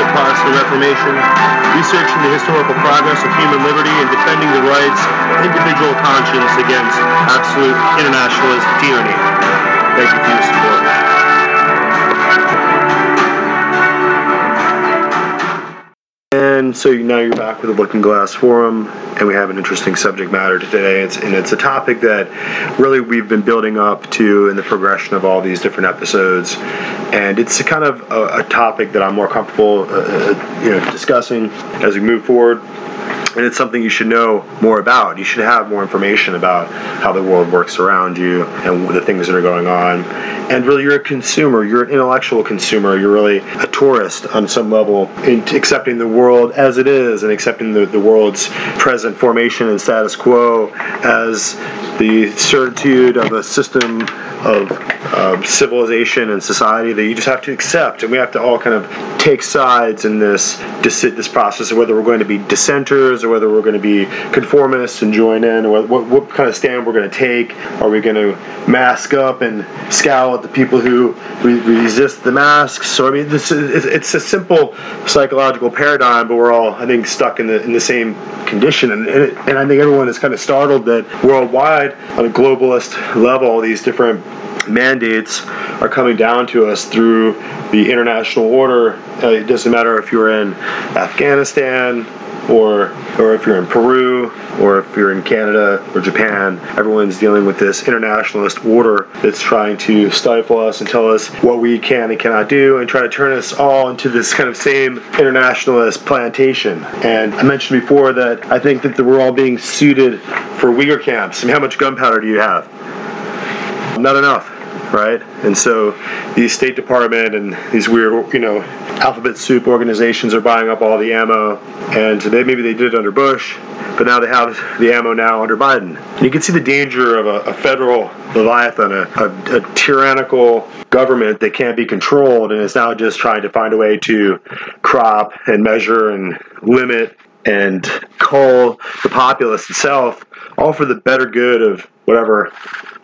ideals of the Reformation, researching the historical progress of human liberty, and defending the rights of individual conscience against absolute internationalist tyranny. Thank you for your support. And so now you're back with the Looking Glass Forum, and we have an interesting subject matter today. It's, and it's a topic that really we've been building up to in the progression of all these different episodes. And it's kind of a, a topic that I'm more comfortable, uh, uh you know, discussing as we move forward and it's something you should know more about. You should have more information about how the world works around you and the things that are going on. And really, you're a consumer. You're an intellectual consumer. You're really a tourist on some level in accepting the world as it is and accepting the, the world's present formation and status quo as the certitude of a system of um, civilization and society that you just have to accept, and we have to all kind of take sides in this this process of whether we're going to be dissenters or whether we're going to be conformists and join in, or what, what kind of stand we're going to take. Are we going to mask up and scowl at the people who re- resist the masks? So I mean, this is, it's a simple psychological paradigm, but we're all I think stuck in the in the same condition, and and, it, and I think everyone is kind of startled that worldwide on a globalist level, these different mandates are coming down to us through the international order. Uh, it doesn't matter if you're in Afghanistan or or if you're in Peru or if you're in Canada or Japan, everyone's dealing with this internationalist order that's trying to stifle us and tell us what we can and cannot do and try to turn us all into this kind of same internationalist plantation. And I mentioned before that I think that we're all being suited for Uyghur camps. I mean, how much gunpowder do you have? Not enough right? And so these State Department and these weird, you know, alphabet soup organizations are buying up all the ammo, and they, maybe they did it under Bush, but now they have the ammo now under Biden. And you can see the danger of a, a federal leviathan, a, a, a tyrannical government that can't be controlled and is now just trying to find a way to crop and measure and limit and cull the populace itself, all for the better good of whatever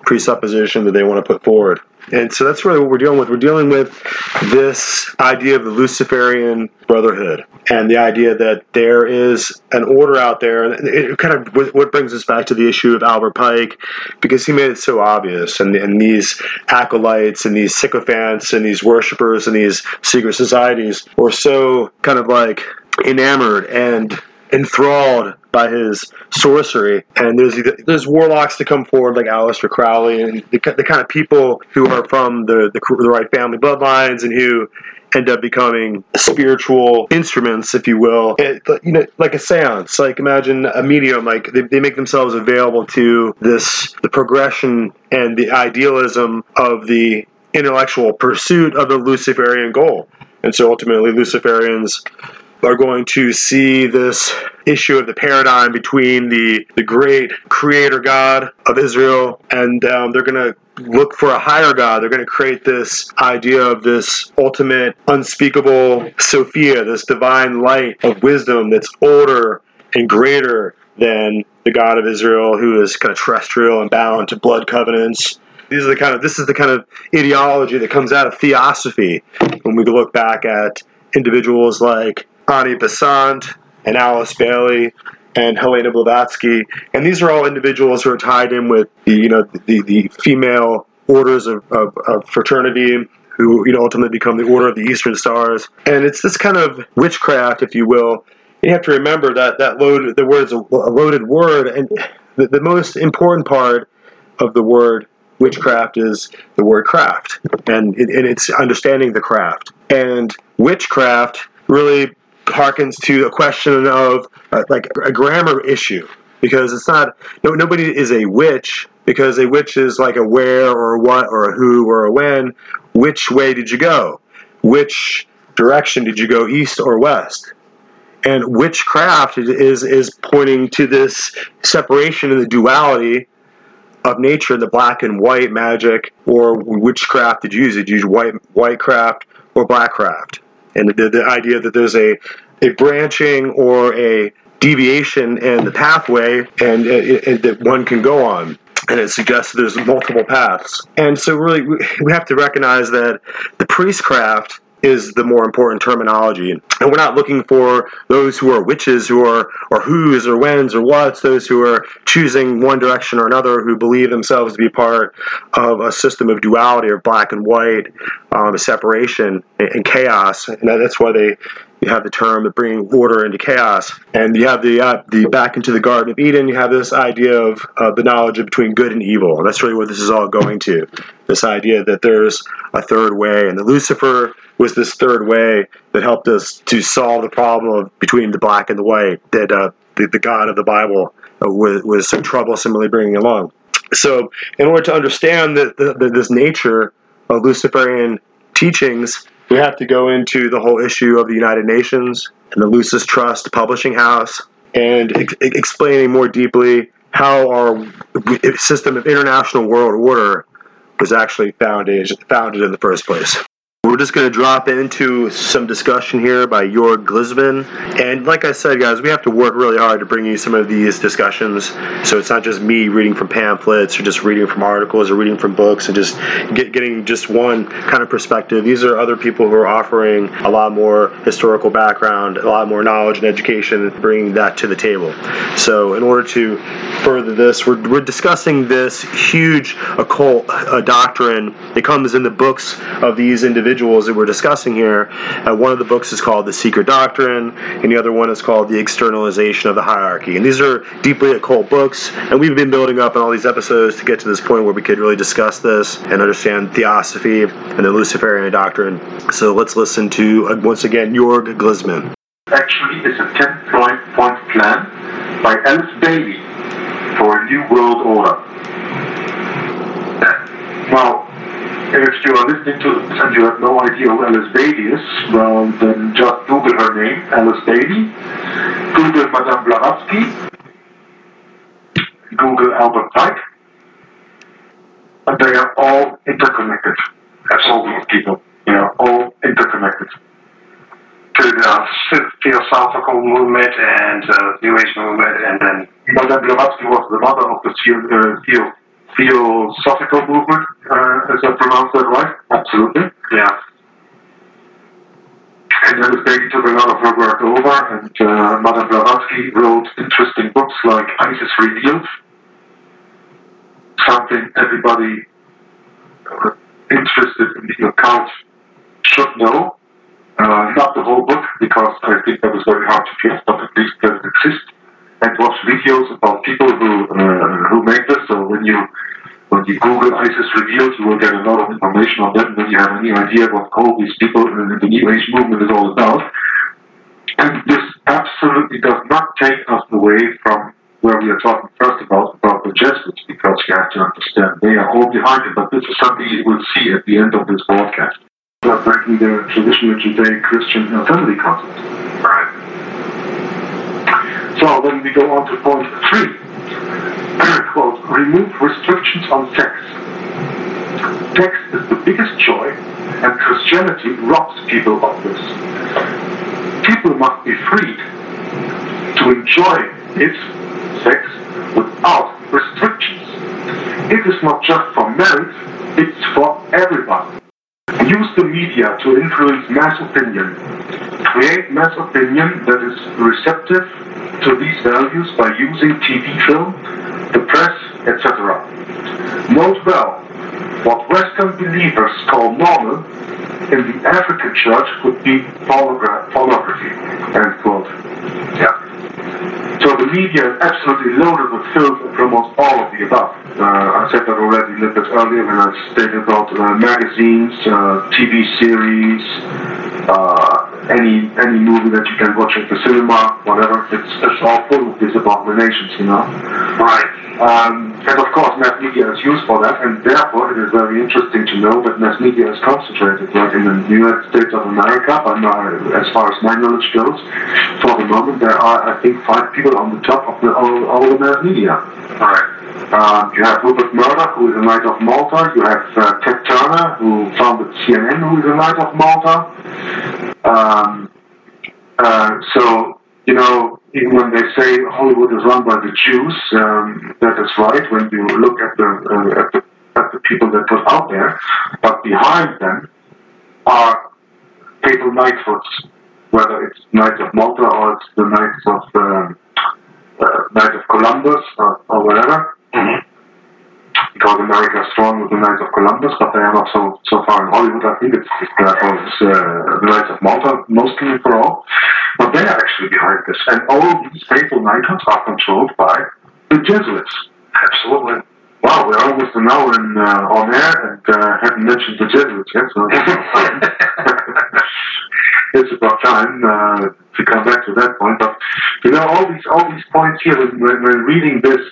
presupposition that they want to put forward. And so that's really what we're dealing with. We're dealing with this idea of the Luciferian Brotherhood and the idea that there is an order out there. And it kind of what brings us back to the issue of Albert Pike because he made it so obvious. And, and these acolytes and these sycophants and these worshippers and these secret societies were so kind of like enamored and enthralled by his sorcery. And there's there's warlocks to come forward like Aleister Crowley and the, the kind of people who are from the, the, the right family bloodlines and who end up becoming spiritual instruments, if you will. It, you know, like a seance. Like imagine a medium. Like they, they make themselves available to this the progression and the idealism of the intellectual pursuit of the Luciferian goal. And so ultimately, Luciferians are going to see this issue of the paradigm between the, the great creator God of Israel and um, they're going to look for a higher God. They're going to create this idea of this ultimate, unspeakable Sophia, this divine light of wisdom that's older and greater than the God of Israel, who is kind of terrestrial and bound to blood covenants. These are the kind of this is the kind of ideology that comes out of theosophy when we look back at individuals like Annie Besant and Alice Bailey and Helena Blavatsky. And these are all individuals who are tied in with the, you know, the, the female orders of, of, of fraternity who you know ultimately become the Order of the Eastern Stars. And it's this kind of witchcraft, if you will. You have to remember that that load the word is a, loaded word, and the, the most important part of the word witchcraft is the word craft, and, it, and it's understanding the craft. And witchcraft really harkens to a question of uh, like a grammar issue. Because it's not no, nobody is a witch because a witch is like a where or a what or a who or a when. Which way did you go? Which direction did you go east or west? And witchcraft is is pointing to this separation in the duality of nature the black and white magic or witchcraft did you use did you use white white craft or black craft and the, the idea that there's a a branching or a deviation in the pathway and, uh, and, and that one can go on. and it suggests there's multiple paths. And so, really, we have to recognize that the priestcraft is the more important terminology. And we're not looking for those who are witches, who are or who's or whens or what's, those who are choosing one direction or another, who believe themselves to be part of a system of duality or black and white, um, separation and chaos. And that's why they you have the term of bringing order into chaos, and you have the uh, the back into the Garden of Eden. You have this idea of uh, the knowledge of between good and evil, and that's really what this is all going to. This idea that there's a third way, and the Lucifer was this third way that helped us to solve the problem of between the black and the white that uh, the, the, God of the Bible uh, was, was so troublesomely bringing along. So, in order to understand the, the, this nature of Luciferian teachings, we have to go into the whole issue of the United Nations and the Lucis Trust publishing house and ex- explaining more deeply how our system of international world order was actually founded, founded in the first place. We're just going to drop into some discussion here by Jörg Glisman. And like I said, guys, we have to work really hard to bring you some of these discussions. So it's not just me reading from pamphlets or just reading from articles or reading from books and just get, getting just one kind of perspective. These are other people who are offering a lot more historical background, a lot more knowledge and education, bringing that to the table. So in order to further this, we're, we're discussing this huge occult uh, doctrine that comes in the books of these individuals that we're discussing here. Uh, one of the books is called The Secret Doctrine, and the other one is called The Externalization of the Hierarchy. And these are deeply occult books, and we've been building up in all these episodes to get to this point where we could really discuss this and understand theosophy and the Luciferian doctrine. So let's listen to, uh, once again, Jörg Glisman. Actually, it's a 10 point plan by Alice Bailey for a new world order. Now, if you are listening to this and you have no idea who Alice Bailey is, well, then just Google her name, Alice Bailey. Google Madame Blavatsky. Google Albert Pike. And they are all interconnected. As all these people, you know, all interconnected. To the Theosophical movement and uh, New Age movement, and then Madame Blavatsky was the mother of the uh, Theo, Theosophical movement, uh, as I pronounce that right? Absolutely. Yeah. And then Bailey took a lot of her work over, and uh, Madame Blavatsky wrote interesting books like Isis Revealed, something everybody uh, interested in the occult should know. Uh, not the whole book, because I think that was very hard to get, but at least does it exist. And watch videos about people who uh, who make this. So when you when you Google ISIS revealed, you will get a lot of information on them. Then you have any idea what all these people in the New Age movement is all about. And this absolutely does not take us away from where we are talking first about, about the Jesuits, because you have to understand they are all behind it. But this is something you will see at the end of this broadcast. They're breaking traditional Judeo-Christian family concept. Right. So then we go on to point three quote, remove restrictions on sex. Sex is the biggest joy, and Christianity robs people of this. People must be freed to enjoy it, sex, without restrictions. It is not just for married, it's for everyone. Use the media to influence mass opinion. Create mass opinion that is receptive to these values by using TV film, the press, etc. Note well, what Western believers call normal in the African church would be pornography. End quote. Yeah. So the media is absolutely loaded with filth and promotes all of the above. Uh, I said that already a little bit earlier when I stated about uh, magazines, uh, TV series, uh, any any movie that you can watch at the cinema, whatever. It's, it's all full of these abominations, you know. Right. Um, and of course, mass media is used for that, and therefore it is very interesting to know that mass media is concentrated, like in the United States of America. But as far as my knowledge goes, for moment there are, I think, five people on the top of the, all, all the mass media. Right. Um, you have Rupert Murdoch, who is a Knight of Malta. You have uh, Ted Turner, who founded CNN, who is a Knight of Malta. Um, uh, so, you know, when they say Hollywood is run by the Jews, um, that is right. When you look at the, uh, at the at the people that put out there, but behind them are papal knighthoods, whether it's Knights of Malta or it's the Knights of um, uh, Knight of Columbus or, or whatever. Mhm. Because America is strong with the Knights of Columbus, but they are not so so far in Hollywood. I think it's, it's, uh, uh, the Knights of Malta mostly for all. But they are actually behind this, and all these papal knighthoods are controlled by the Jesuits. Absolutely. Wow, we're almost an hour in, uh, on air and uh, haven't mentioned the Jesuits yet, so it's about time uh, to come back to that point. But you know, all these all these points here, when, when, when reading this,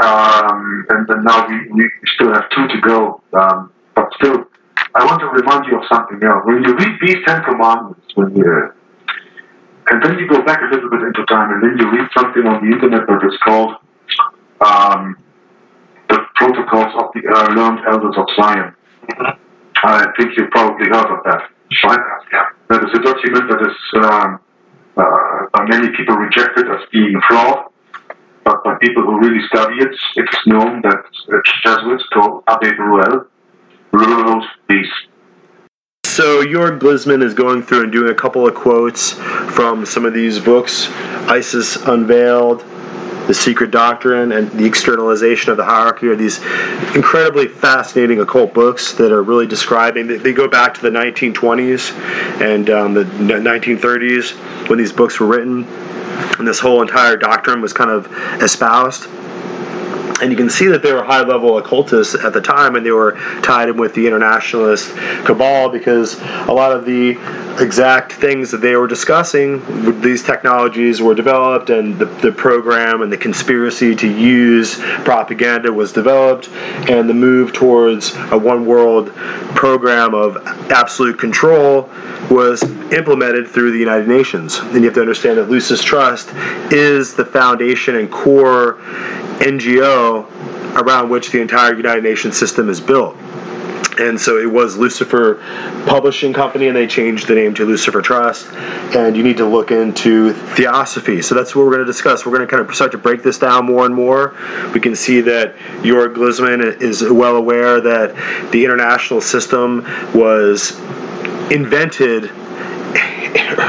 um, and, and now we, we still have two to go, um, but still, I want to remind you of something else. When you read these Ten Commandments, when you and then you go back a little bit into time, and then you read something on the internet that is called um, the Protocols of the uh, Learned Elders of Zion. I think you've probably heard of that, right? Yeah. That is a document that is um, uh, by many people rejected as being flawed, but by people who really study it, it's known that a Jesuit called Abbe Barruel wrote these So Jörg Glisman is going through and doing a couple of quotes from some of these books, ISIS Unveiled, The Secret Doctrine, and The Externalization of the Hierarchy are these incredibly fascinating occult books that are really describing, they, go back to the 1920s and um, the 1930s when these books were written, and this whole entire doctrine was kind of espoused and you can see that they were high level occultists at the time and they were tied in with the internationalist cabal because a lot of the exact things that they were discussing these technologies were developed and the, the program and the conspiracy to use propaganda was developed and the move towards a one world program of absolute control was implemented through the United Nations. And you have to understand that Lucis Trust is the foundation and core NGO around which the entire United Nations system is built. And so it was Lucifer Publishing Company, and they changed the name to Lucifer Trust. And you need to look into theosophy. So that's what we're going to discuss. We're going to kind of start to break this down more and more. We can see that Jörg Glisman is well aware that the international system was invented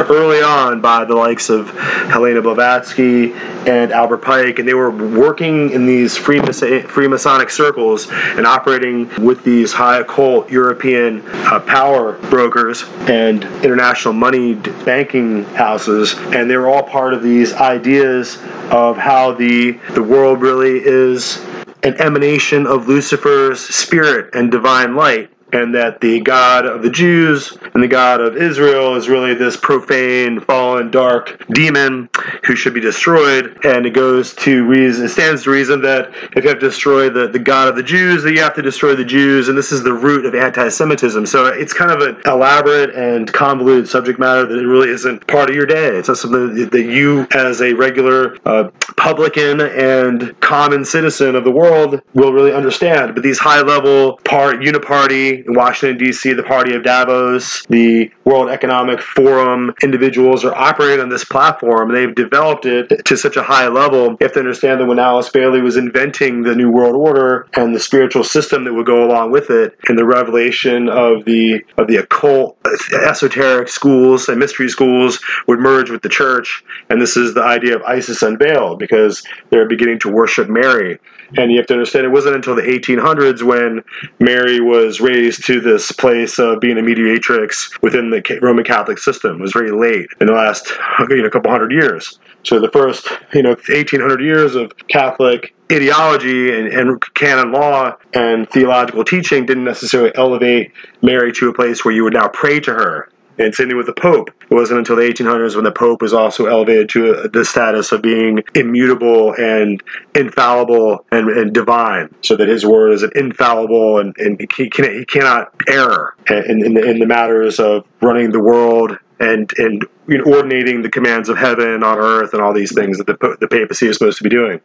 early on by the likes of Helena Blavatsky and Albert Pike, and they were working in these Freemasonic circles and operating with these high occult European uh, power brokers and international money banking houses, and they were all part of these ideas of how the the world really is an emanation of Lucifer's spirit and divine light and that the God of the Jews and the God of Israel is really this profane, fallen, dark demon who should be destroyed. And it goes to reason, it stands to reason that if you have to destroy the, the God of the Jews, that you have to destroy the Jews, and this is the root of anti-Semitism. So it's kind of an elaborate and convoluted subject matter that it really isn't part of your day. It's not something that you, as a regular uh, publican and common citizen of the world, will really understand. But these high-level part uniparty in Washington, D.C., the Party of Davos, the World Economic Forum individuals are operating on this platform. They've developed it to such a high level. You have to understand that when Alice Bailey was inventing the New World Order and the spiritual system that would go along with it, and the revelation of the of the occult, esoteric schools and mystery schools would merge with the church, and this is the idea of ISIS unveiled because they're beginning to worship Mary. And you have to understand it wasn't until the 1800s when Mary was raised to this place of being a mediatrix within the Roman Catholic system. It was very late in the last you know, couple hundred years. So the first you know 1800 years of Catholic ideology and, and canon law and theological teaching didn't necessarily elevate Mary to a place where you would now pray to her. And same thing with the Pope. It wasn't until the 1800s when the Pope was also elevated to uh, the status of being immutable and infallible and, and divine, so that his word is an infallible and, and he, can, he cannot err in, in, in the matters of running the world and and you know, ordinating the commands of heaven on earth and all these things that the, the papacy is supposed to be doing.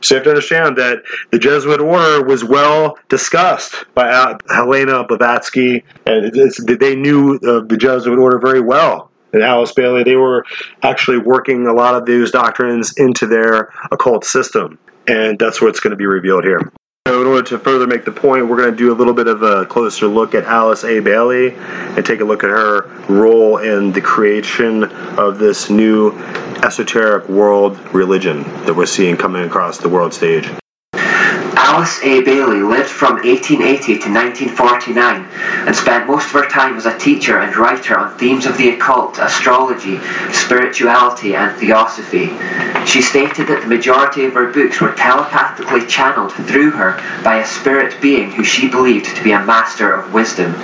So you have to understand that the Jesuit order was well discussed by Helena Blavatsky, and they knew uh, the Jesuit order very well. and Alice Bailey, they were actually working a lot of those doctrines into their occult system. And that's what's going to be revealed here. So in order to further make the point, we're going to do a little bit of a closer look at Alice A. Bailey and take a look at her role in the creation of this new esoteric world religion that we're seeing coming across the world stage. Alice A. Bailey lived from 1880 to 1949 and spent most of her time as a teacher and writer on themes of the occult, astrology, spirituality, and theosophy. She stated that the majority of her books were telepathically channeled through her by a spirit being who she believed to be a master of wisdom.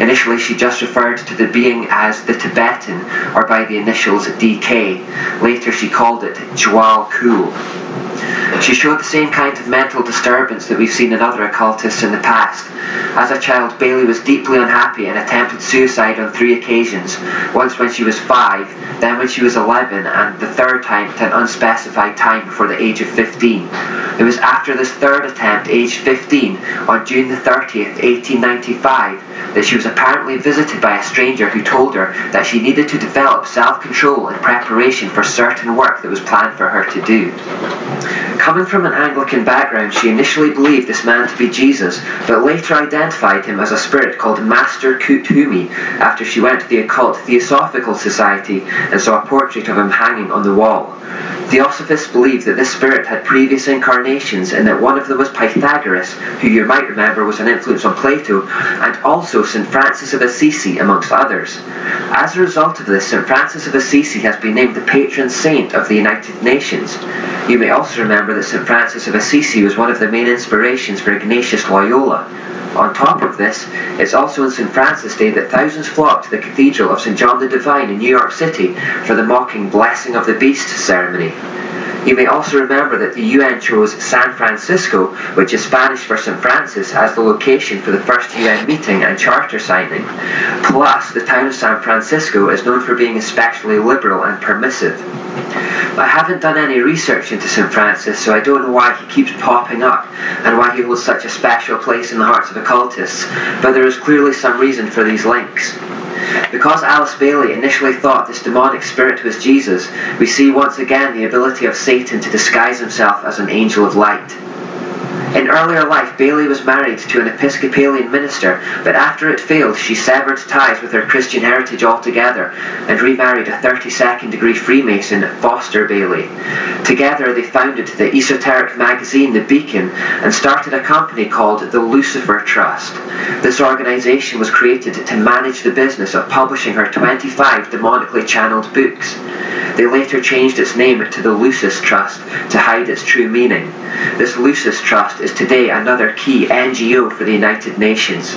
Initially, she just referred to the being as the Tibetan or by the initials DK. Later, she called it Djwhal Khul. She showed the same kind of mental disturbance that we've seen in other occultists in the past. As a child, Bailey was deeply unhappy and attempted suicide on three occasions once when she was five, then when she was 11, and the third time at an unspecified time before the age of 15. It was after this third attempt, aged 15, on June the 30th, 1895, that she was apparently visited by a stranger who told her that she needed to develop self control in preparation for certain work that was planned for her to do. Coming from an Anglican background, she initially believed this man to be Jesus, but later identified him as a spirit called Master Kuthumi after she went to the occult Theosophical Society and saw a portrait of him hanging on the wall. Theosophists believe that this spirit had previous incarnations and that one of them was Pythagoras, who you might remember was an influence on Plato, and also St. Francis of Assisi, amongst others. As a result of this, St. Francis of Assisi has been named the patron saint of the United Nations. You may also remember that St. Francis of Assisi was one of the main inspirations for Ignatius Loyola. On top of this, it's also in St. Francis Day that thousands flock to the Cathedral of St. John the Divine in New York City for the mocking Blessing of the Beast ceremony. You may also remember that the UN chose San Francisco, which is Spanish for St. Francis, as the location for the first UN meeting and charter signing. Plus, the town of San Francisco is known for being especially liberal and permissive. I haven't done any research into St. Francis, so I don't know why he keeps popping up and why he holds such a special place in the hearts of occultists, but there is clearly some reason for these links. Because Alice Bailey initially thought this demonic spirit was Jesus, we see once again the ability of Satan to disguise himself as an angel of light. In earlier life, Bailey was married to an Episcopalian minister, but after it failed, she severed ties with her Christian heritage altogether and remarried a 32nd degree Freemason, Foster Bailey. Together, they founded the esoteric magazine The Beacon and started a company called the Lucifer Trust. This organization was created to manage the business of publishing her 25 demonically channeled books. They later changed its name to the Lucis Trust to hide its true meaning. This Lucis Trust is today another key NGO for the United Nations.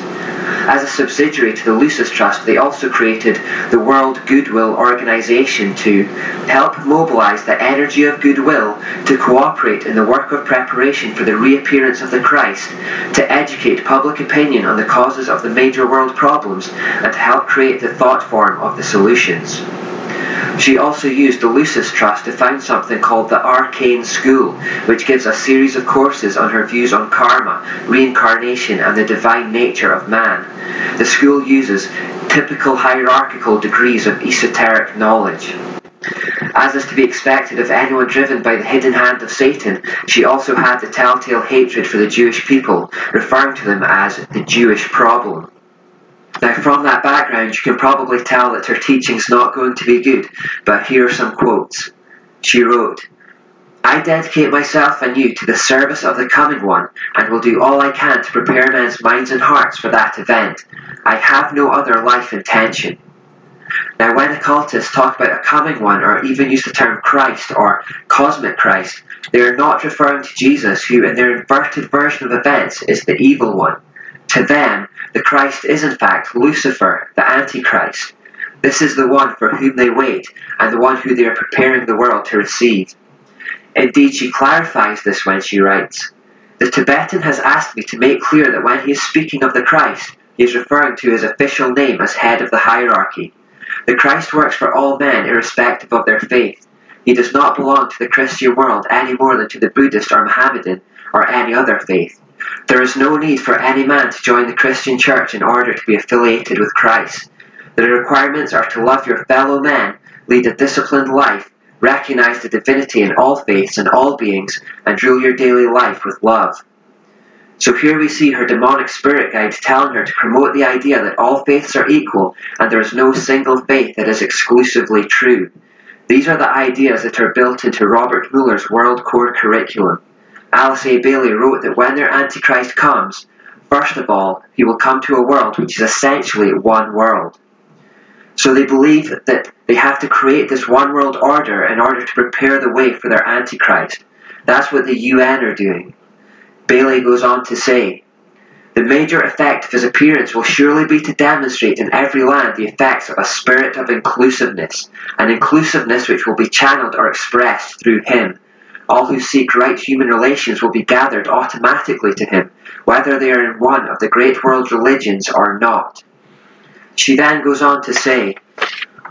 As a subsidiary to the Lucis Trust, they also created the World Goodwill Organization to help mobilize the energy of goodwill to cooperate in the work of preparation for the reappearance of the Christ, to educate public opinion on the causes of the major world problems, and to help create the thought form of the solutions. She also used the Lucis Trust to found something called the Arcane School, which gives a series of courses on her views on karma, reincarnation, and the divine nature of man. The school uses typical hierarchical degrees of esoteric knowledge. As is to be expected of anyone driven by the hidden hand of Satan, she also had the telltale hatred for the Jewish people, referring to them as the Jewish problem. Now, from that background, you can probably tell that her teaching's not going to be good, but here are some quotes. She wrote, I dedicate myself anew to the service of the coming one, and will do all I can to prepare men's minds and hearts for that event. I have no other life intention. Now, when occultists talk about a coming one, or even use the term Christ or cosmic Christ, they are not referring to Jesus, who, in their inverted version of events, is the evil one. To them, the Christ is in fact Lucifer, the Antichrist. This is the one for whom they wait, and the one who they are preparing the world to receive. Indeed, she clarifies this when she writes, The Tibetan has asked me to make clear that when he is speaking of the Christ, he is referring to his official name as head of the hierarchy. The Christ works for all men irrespective of their faith. He does not belong to the Christian world any more than to the Buddhist or Mohammedan or any other faith. There is no need for any man to join the Christian church in order to be affiliated with Christ. The requirements are to love your fellow men, lead a disciplined life, recognize the divinity in all faiths and all beings, and rule your daily life with love. So here we see her demonic spirit guide telling her to promote the idea that all faiths are equal and there is no single faith that is exclusively true. These are the ideas that are built into Robert Muller's World Core curriculum. Alice. Bailey wrote that when their Antichrist comes, first of all, he will come to a world which is essentially one world. So they believe that they have to create this one world order in order to prepare the way for their Antichrist. That's what the UN are doing. Bailey goes on to say, the major effect of his appearance will surely be to demonstrate in every land the effects of a spirit of inclusiveness, an inclusiveness which will be channeled or expressed through him. All who seek right human relations will be gathered automatically to him, whether they are in one of the great world religions or not. She then goes on to say,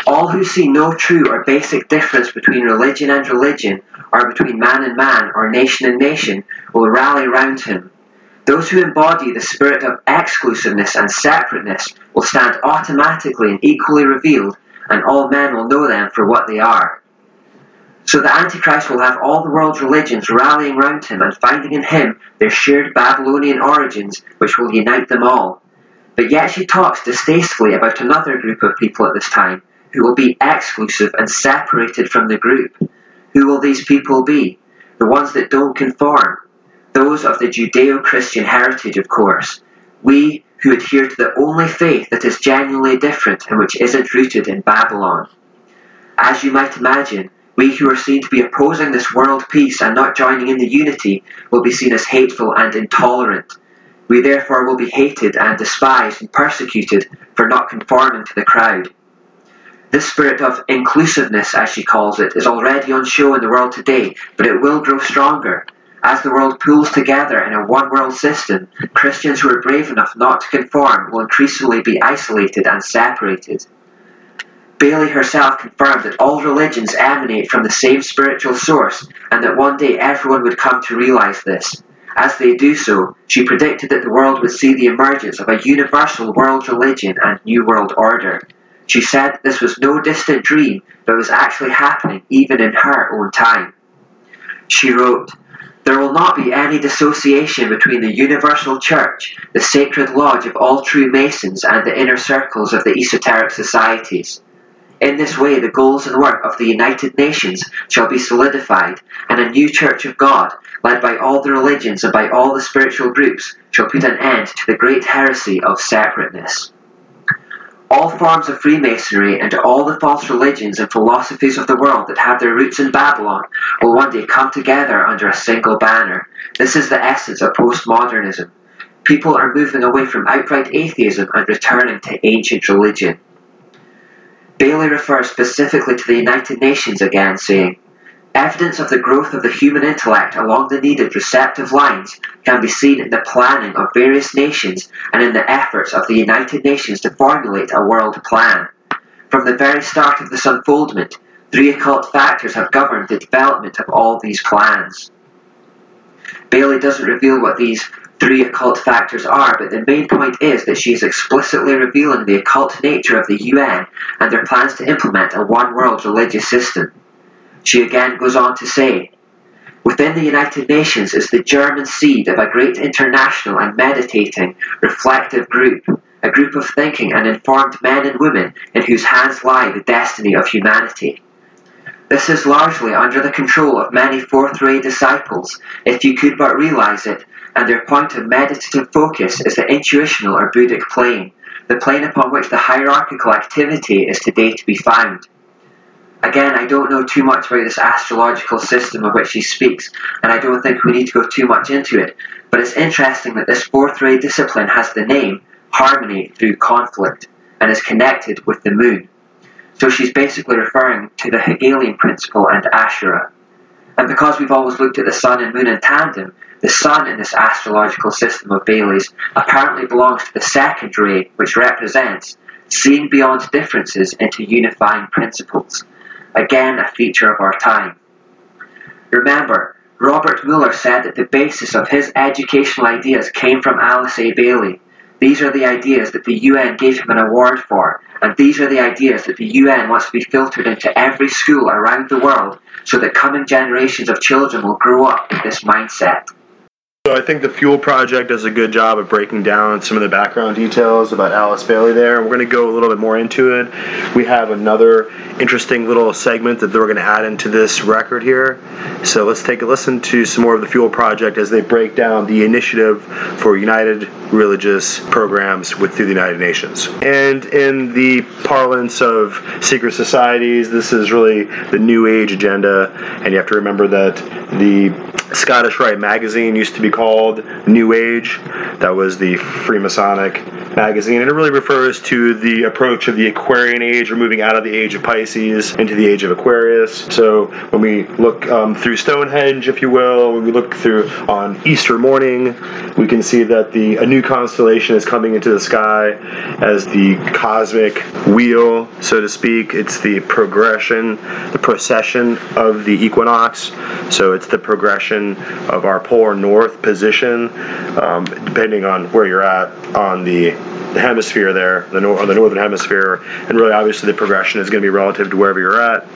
All who see no true or basic difference between religion and religion, or between man and man, or nation and nation, will rally round him. Those who embody the spirit of exclusiveness and separateness will stand automatically and equally revealed, and all men will know them for what they are. So the Antichrist will have all the world's religions rallying round him and finding in him their shared Babylonian origins, which will unite them all. But yet she talks distastefully about another group of people at this time who will be exclusive and separated from the group. Who will these people be? The ones that don't conform. Those of the Judeo Christian heritage, of course. We who adhere to the only faith that is genuinely different and which isn't rooted in Babylon. As you might imagine, we who are seen to be opposing this world peace and not joining in the unity will be seen as hateful and intolerant. We therefore will be hated and despised and persecuted for not conforming to the crowd. This spirit of inclusiveness, as she calls it, is already on show in the world today, but it will grow stronger. As the world pools together in a one world system, Christians who are brave enough not to conform will increasingly be isolated and separated. Bailey herself confirmed that all religions emanate from the same spiritual source and that one day everyone would come to realize this. As they do so, she predicted that the world would see the emergence of a universal world religion and new world order. She said this was no distant dream, but was actually happening even in her own time. She wrote, There will not be any dissociation between the universal church, the sacred lodge of all true Masons, and the inner circles of the esoteric societies. In this way, the goals and work of the United Nations shall be solidified, and a new Church of God, led by all the religions and by all the spiritual groups, shall put an end to the great heresy of separateness. All forms of Freemasonry and all the false religions and philosophies of the world that have their roots in Babylon will one day come together under a single banner. This is the essence of postmodernism. People are moving away from outright atheism and returning to ancient religion. Bailey refers specifically to the United Nations again, saying, Evidence of the growth of the human intellect along the needed receptive lines can be seen in the planning of various nations and in the efforts of the United Nations to formulate a world plan. From the very start of this unfoldment, three occult factors have governed the development of all these plans. Bailey doesn't reveal what these three occult factors are, but the main point is that she is explicitly revealing the occult nature of the UN and their plans to implement a one world religious system. She again goes on to say, Within the United Nations is the German seed of a great international and meditating, reflective group, a group of thinking and informed men and women in whose hands lie the destiny of humanity. This is largely under the control of many fourth ray disciples, if you could but realize it, and their point of meditative focus is the intuitional or Buddhic plane, the plane upon which the hierarchical activity is today to be found. Again, I don't know too much about this astrological system of which he speaks, and I don't think we need to go too much into it, but it's interesting that this fourth ray discipline has the name harmony through conflict and is connected with the moon. So she's basically referring to the Hegelian principle and Ashura. And because we've always looked at the sun and moon in tandem, the sun in this astrological system of Bailey's apparently belongs to the second ray, which represents seeing beyond differences into unifying principles. Again, a feature of our time. Remember, Robert Muller said that the basis of his educational ideas came from Alice A. Bailey. These are the ideas that the UN gave him an award for, and these are the ideas that the UN wants to be filtered into every school around the world so that coming generations of children will grow up with this mindset. So I think the Fuel Project does a good job of breaking down some of the background details about Alice Bailey there. We're going to go a little bit more into it. We have another interesting little segment that we're going to add into this record here. So let's take a listen to some more of the Fuel Project as they break down the initiative for United Religious Programs with through the United Nations. And in the parlance of secret societies, this is really the New Age agenda. And you have to remember that the Scottish Rite magazine used to be called New Age. That was the Freemasonic magazine, and it really refers to the approach of the Aquarian age. We're moving out of the age of Pisces into the age of Aquarius. So when we look um, through Stonehenge, if you will, when we look through on Easter morning, we can see that the a new constellation is coming into the sky as the cosmic wheel, so to speak. It's the progression, the procession of the equinox. So it's the progression of our polar north position, um, depending on where you're at on the, hemisphere there, the, nor- on the northern hemisphere, and really obviously the progression is going to be relative to wherever you're at.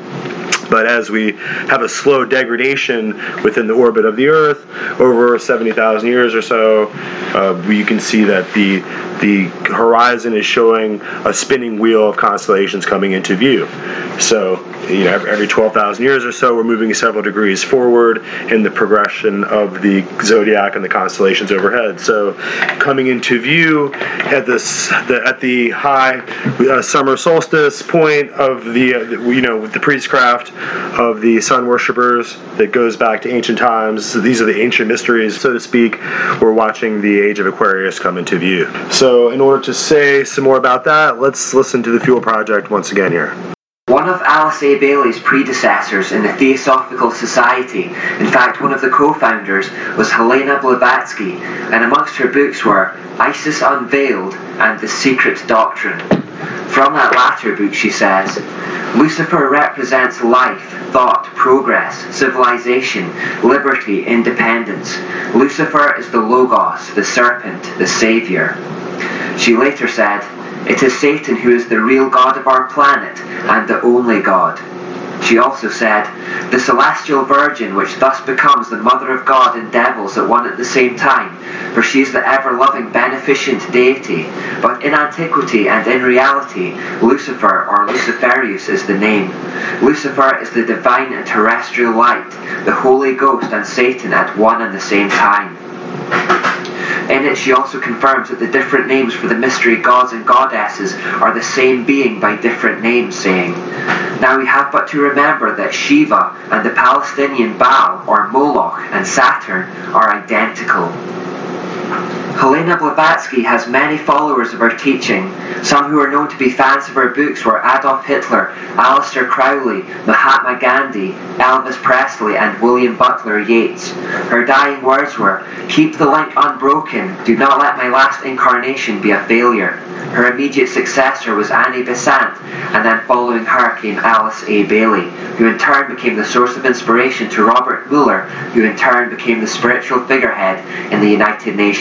But as we have a slow degradation within the orbit of the Earth over 70,000 years or so, uh, you can see that the the horizon is showing a spinning wheel of constellations coming into view. So, you know, every 12,000 years or so, we're moving several degrees forward in the progression of the zodiac and the constellations overhead. So, coming into view at this the, at the high uh, summer solstice point of the, uh, you know, the priestcraft of the sun worshippers that goes back to ancient times. So these are the ancient mysteries, so to speak. We're watching the age of Aquarius come into view. So, in order to say some more about that, let's listen to the Fuel Project once again here. One of Alice A. Bailey's predecessors in the Theosophical Society, in fact, one of the co founders, was Helena Blavatsky, and amongst her books were Isis Unveiled and The Secret Doctrine. From that latter book, she says, Lucifer represents life, thought, progress, civilization, liberty, independence. Lucifer is the Logos, the serpent, the savior. She later said, It is Satan who is the real God of our planet and the only God. She also said, The celestial virgin, which thus becomes the mother of God and devils at one at the same time, for she is the ever loving, beneficent deity. But in antiquity and in reality, Lucifer or Luciferius is the name. Lucifer is the divine and terrestrial light, the Holy Ghost and Satan at one and the same time. In it, she also confirms that the different names for the mystery gods and goddesses are the same being by different names, saying, Now we have but to remember that Shiva and the Palestinian Baal, or Moloch, and Saturn are identical. Helena Blavatsky has many followers of her teaching. Some who are known to be fans of her books were Adolf Hitler, Aleister Crowley, Mahatma Gandhi, Elvis Presley, and William Butler Yeats. Her dying words were, Keep the link unbroken, do not let my last incarnation be a failure. Her immediate successor was Annie Besant, and then following her came Alice A. Bailey, who in turn became the source of inspiration to Robert Muller, who in turn became the spiritual figurehead in the United Nations.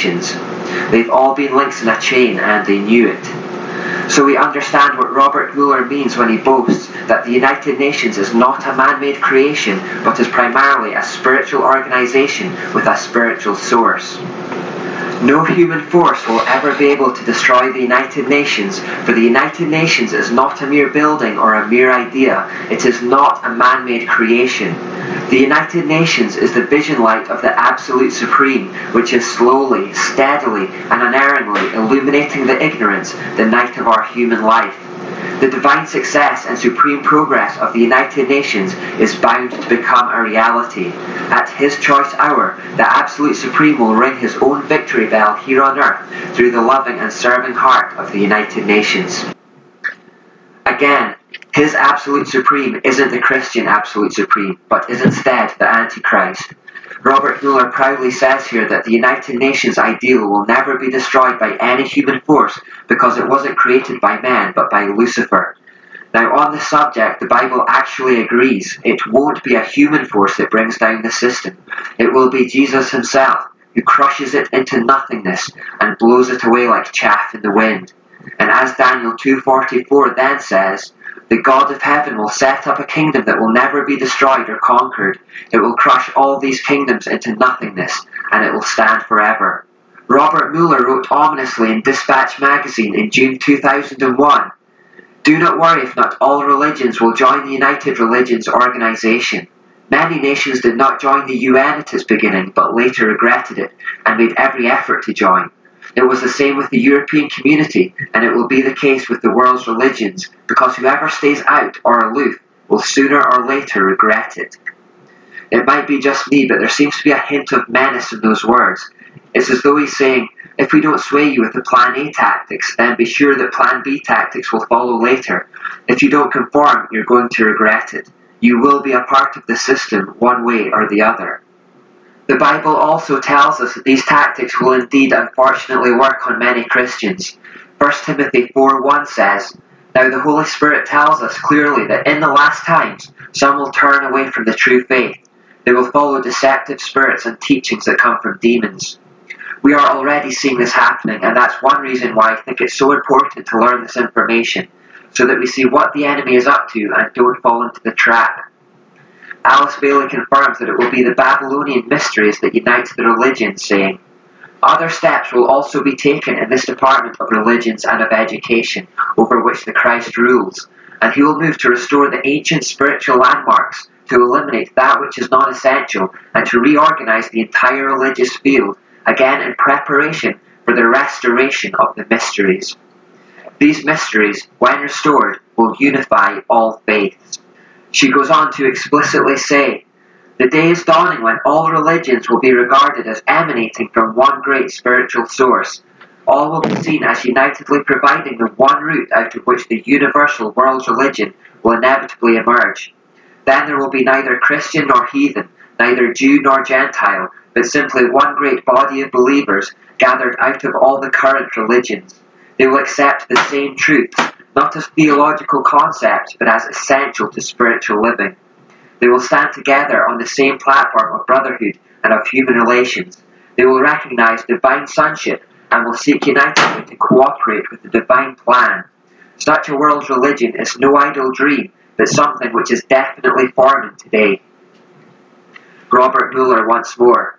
They've all been links in a chain and they knew it. So we understand what Robert Muller means when he boasts that the United Nations is not a man-made creation, but is primarily a spiritual organization with a spiritual source. No human force will ever be able to destroy the United Nations, for the United Nations is not a mere building or a mere idea. It is not a man-made creation. The United Nations is the vision light of the Absolute Supreme, which is slowly, steadily, and unerringly illuminating the ignorance, the night of our human life. The divine success and supreme progress of the United Nations is bound to become a reality. At His choice hour, the Absolute Supreme will ring His own victory bell here on earth through the loving and serving heart of the United Nations. Again, His Absolute Supreme isn't the Christian Absolute Supreme, but is instead the Antichrist. Robert Muller proudly says here that the United Nations ideal will never be destroyed by any human force because it wasn't created by man but by Lucifer. Now, on the subject, the Bible actually agrees it won't be a human force that brings down the system. It will be Jesus himself, who crushes it into nothingness and blows it away like chaff in the wind. And as Daniel 2.44 then says, the God of heaven will set up a kingdom that will never be destroyed or conquered. It will crush all these kingdoms into nothingness, and it will stand forever. Robert Muller wrote ominously in Dispatch magazine in June 2001 Do not worry if not all religions will join the United Religions Organization. Many nations did not join the UN at its beginning, but later regretted it and made every effort to join. It was the same with the European community, and it will be the case with the world's religions, because whoever stays out or aloof will sooner or later regret it. It might be just me, but there seems to be a hint of menace in those words. It's as though he's saying, if we don't sway you with the Plan A tactics, then be sure that Plan B tactics will follow later. If you don't conform, you're going to regret it. You will be a part of the system, one way or the other. The Bible also tells us that these tactics will indeed unfortunately work on many Christians. 1 Timothy 4 1 says, Now the Holy Spirit tells us clearly that in the last times some will turn away from the true faith. They will follow deceptive spirits and teachings that come from demons. We are already seeing this happening, and that's one reason why I think it's so important to learn this information, so that we see what the enemy is up to and don't fall into the trap. Alice Bailey confirms that it will be the Babylonian mysteries that unite the religions, saying, Other steps will also be taken in this department of religions and of education, over which the Christ rules, and he will move to restore the ancient spiritual landmarks, to eliminate that which is non essential, and to reorganize the entire religious field, again in preparation for the restoration of the mysteries. These mysteries, when restored, will unify all faiths. She goes on to explicitly say, The day is dawning when all religions will be regarded as emanating from one great spiritual source. All will be seen as unitedly providing the one root out of which the universal world's religion will inevitably emerge. Then there will be neither Christian nor heathen, neither Jew nor Gentile, but simply one great body of believers gathered out of all the current religions. They will accept the same truths, not as theological concepts, but as essential to spiritual living. They will stand together on the same platform of brotherhood and of human relations. They will recognize divine sonship and will seek unitedly to cooperate with the divine plan. Such a world's religion is no idle dream, but something which is definitely forming today. Robert Muller once more.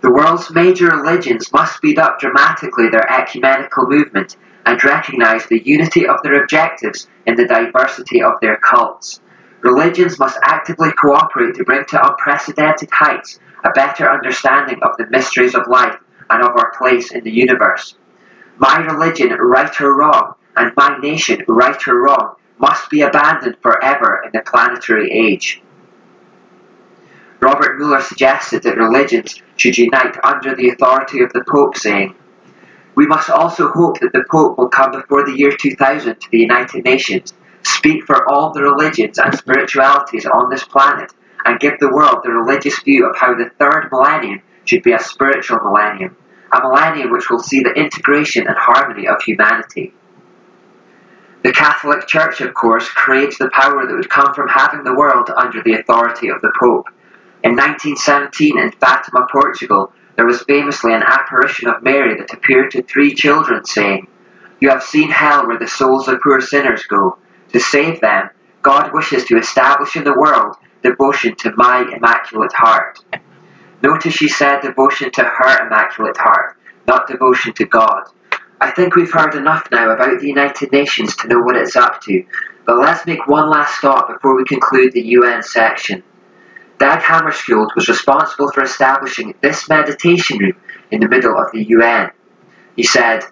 The world's major religions must speed up dramatically their ecumenical movement and recognize the unity of their objectives in the diversity of their cults. Religions must actively cooperate to bring to unprecedented heights a better understanding of the mysteries of life and of our place in the universe. My religion, right or wrong, and my nation, right or wrong, must be abandoned forever in the planetary age. Robert Muller suggested that religions should unite under the authority of the Pope, saying, we must also hope that the Pope will come before the year 2000 to the United Nations, speak for all the religions and spiritualities on this planet, and give the world the religious view of how the third millennium should be a spiritual millennium, a millennium which will see the integration and harmony of humanity. The Catholic Church, of course, craves the power that would come from having the world under the authority of the Pope. In 1917, in Fatima, Portugal, there was famously an apparition of Mary that appeared to three children, saying, You have seen hell where the souls of poor sinners go. To save them, God wishes to establish in the world devotion to my Immaculate Heart. Notice she said devotion to her Immaculate Heart, not devotion to God. I think we've heard enough now about the United Nations to know what it's up to, but let's make one last stop before we conclude the UN section. Dag Hammarskjöld was responsible for establishing this meditation room in the middle of the UN. He said,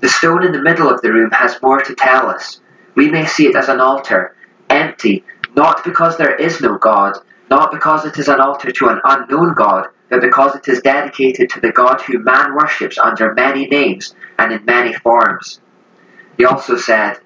The stone in the middle of the room has more to tell us. We may see it as an altar, empty, not because there is no God, not because it is an altar to an unknown God, but because it is dedicated to the God who man worships under many names and in many forms. He also said,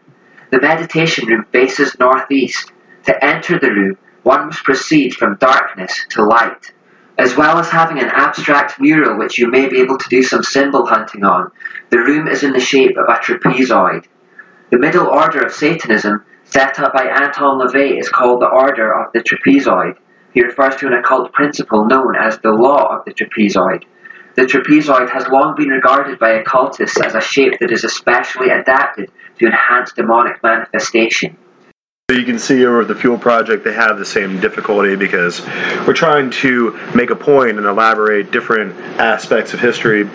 The meditation room faces northeast. To enter the room, one must proceed from darkness to light. As well as having an abstract mural which you may be able to do some symbol hunting on, the room is in the shape of a trapezoid. The middle order of Satanism, set up by Anton LaVey, is called the Order of the Trapezoid. He refers to an occult principle known as the Law of the Trapezoid. The trapezoid has long been regarded by occultists as a shape that is especially adapted to enhance demonic manifestation. You can see over the Fuel Project, they have the same difficulty because we're trying to make a point and elaborate different aspects of history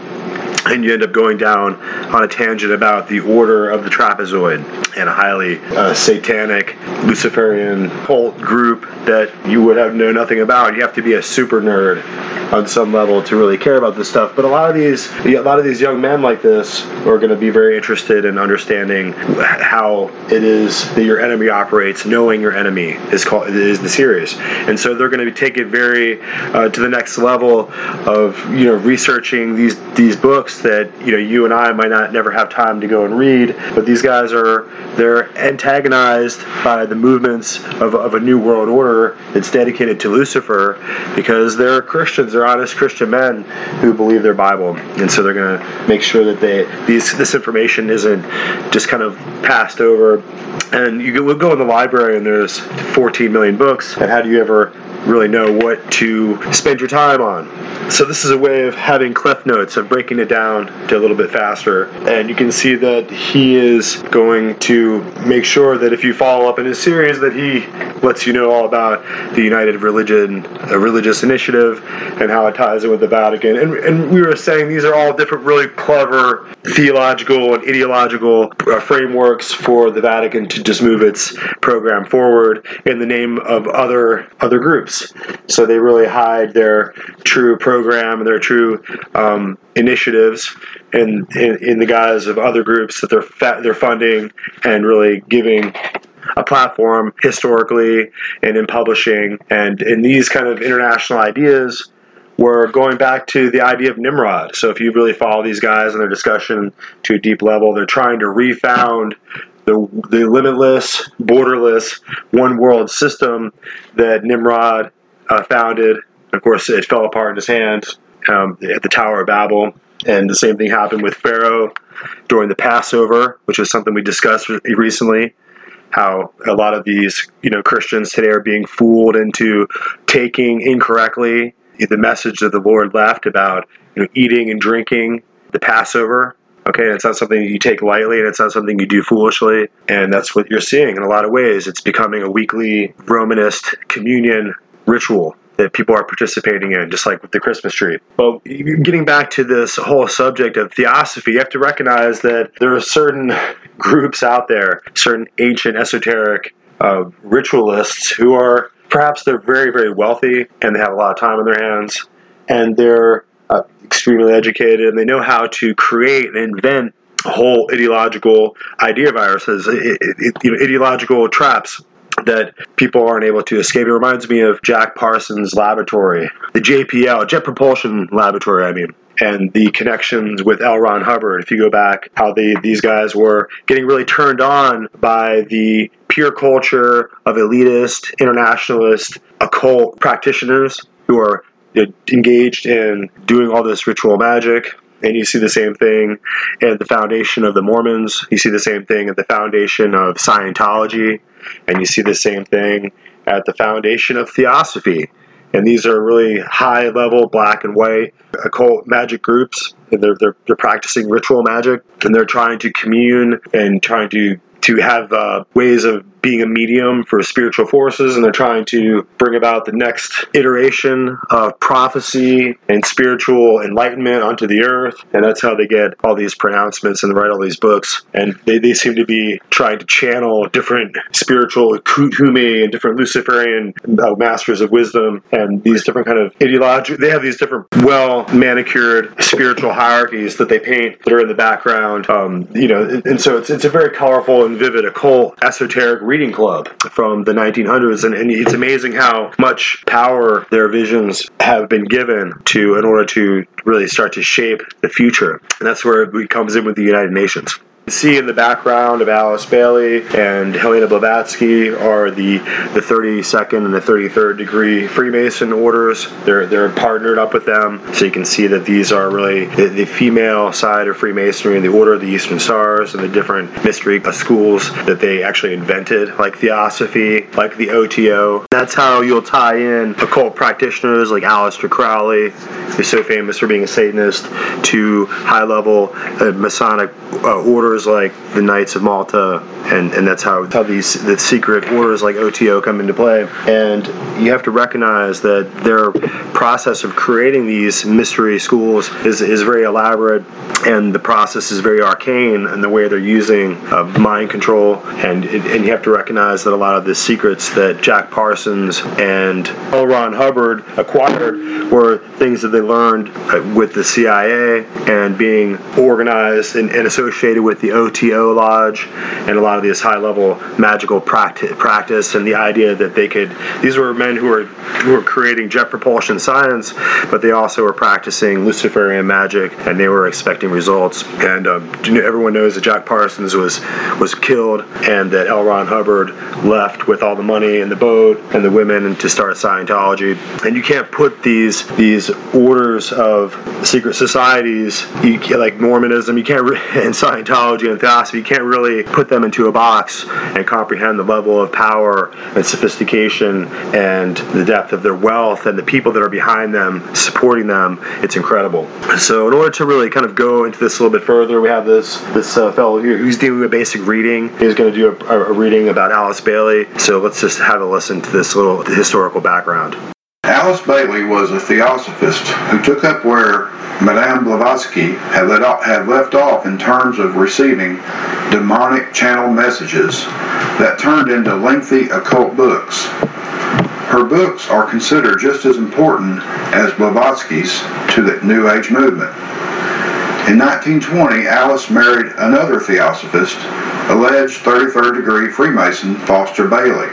and you end up going down on a tangent about the order of the trapezoid and a highly uh, satanic Luciferian cult group that you would have know nothing about. You have to be a super nerd on some level to really care about this stuff. But a lot of these, a lot of these young men like this are going to be very interested in understanding how it is that your enemy operates. Knowing your enemy is called is the series, and so they're going to take it very uh, to the next level of you know researching these these books that you know you and I might not never have time to go and read. But these guys are they're antagonized by the movements of, of a new world order that's dedicated to Lucifer because they're Christians they're honest Christian men who believe their Bible, and so they're going to make sure that they these this information isn't just kind of passed over. And you will go in the library, and there's 14 million books. And how do you ever really know what to spend your time on. So this is a way of having cliff notes of breaking it down to a little bit faster. And you can see that he is going to make sure that if you follow up in his series that he lets you know all about the United Religion a religious initiative and how it ties in with the Vatican. And, and we were saying these are all different really clever theological and ideological uh, frameworks for the Vatican to just move its program forward in the name of other other groups. So they really hide their true program and their true um, initiatives in, in, in the guise of other groups that they're fa- they're funding and really giving a platform historically and in publishing and in these kind of international ideas we're going back to the idea of Nimrod. So if you really follow these guys and their discussion to a deep level, they're trying to refound the, the limitless, borderless, one world system that Nimrod uh, founded. Of course, it fell apart in his hands um, at the Tower of Babel. And the same thing happened with Pharaoh during the Passover, which was something we discussed recently. How a lot of these, you know, Christians today are being fooled into taking incorrectly the message that the Lord left about you know, eating and drinking the Passover. Okay, it's not something you take lightly, and it's not something you do foolishly, and that's what you're seeing in a lot of ways. It's becoming a weekly Romanist communion ritual that people are participating in, just like with the Christmas tree. But getting back to this whole subject of theosophy, you have to recognize that there are certain groups out there, certain ancient esoteric uh, ritualists who are perhaps they're very, very wealthy and they have a lot of time on their hands and they're uh, extremely educated and they know how to create and invent whole ideological idea viruses, you know, ideological traps that people aren't able to escape. It reminds me of Jack Parsons' laboratory, the JPL, Jet Propulsion Laboratory, I mean and the connections with L. Ron Hubbard. If you go back, how they these guys were getting really turned on by the pure culture of elitist, internationalist, occult practitioners who are engaged in doing all this ritual magic. And you see the same thing at the foundation of the Mormons. You see the same thing at the foundation of Scientology. And you see the same thing at the foundation of Theosophy and these are really high level black and white occult magic groups and they're, they're, they're practicing ritual magic and they're trying to commune and trying to to have uh, ways of being a medium for spiritual forces, and they're trying to bring about the next iteration of prophecy and spiritual enlightenment onto the earth. And that's how they get all these pronouncements and write all these books. And they, they seem to be trying to channel different spiritual Kuthumi and different Luciferian uh, masters of wisdom and these different kind of ideological. They have these different well manicured spiritual hierarchies that they paint that are in the background. Um, you know, and so it's, it's a very colorful and vivid occult esoteric reading club from the 1900s, and, and it's amazing how much power their visions have been given to in order to really start to shape the future. And that's where it comes in with the United Nations see in the background of Alice Bailey and Helena Blavatsky are the, the 32nd and the 33rd degree Freemason orders. They're, they're partnered up with them. So you can see that these are really the, the female side of Freemasonry, and the Order of the Eastern Stars, and the different mystery schools that they actually invented, like Theosophy like the OTO. That's how you'll tie in occult practitioners like Aleister Crowley, who's so famous for being a Satanist, to high level uh, Masonic uh, orders like the Knights of Malta, and, and that's how, how these the secret orders like OTO come into play. And you have to recognize that their process of creating these mystery schools is, is very elaborate, and the process is very arcane and the way they're using uh, mind control. And, and you have to recognize that a lot of the secrets that Jack Parsons and L. Ron Hubbard acquired were things that they learned uh, with the CIA and being organized and, and associated with the OTO Lodge and a lot of this high level magical practice, practice and the idea that they could, these were men who were, who were creating jet propulsion science, but they also were practicing Luciferian magic and they were expecting results. And um, everyone knows that Jack Parsons was, was killed and that L. Ron Hubbard left with all the money and the boat and the women to start Scientology. And you can't put these these orders of secret societies, you like Mormonism, you can't and Scientology and Theosophy, you can't really put them into a box and comprehend the level of power and sophistication and the depth of their wealth and the people that are behind them supporting them. It's incredible. So in order to really kind of go into this a little bit further, we have this this uh, fellow here who's doing a basic reading. He's going to do a, a reading about Alice Bailey. So let's just have a listen to this little historical background. Alice Bailey was a theosophist who took up where Madame Blavatsky had, off, had left off in terms of receiving demonic channel messages that turned into lengthy occult books. Her books are considered just as important as Blavatsky's to the New Age movement. In 1920, Alice married another theosophist, alleged 33rd degree Freemason Foster Bailey.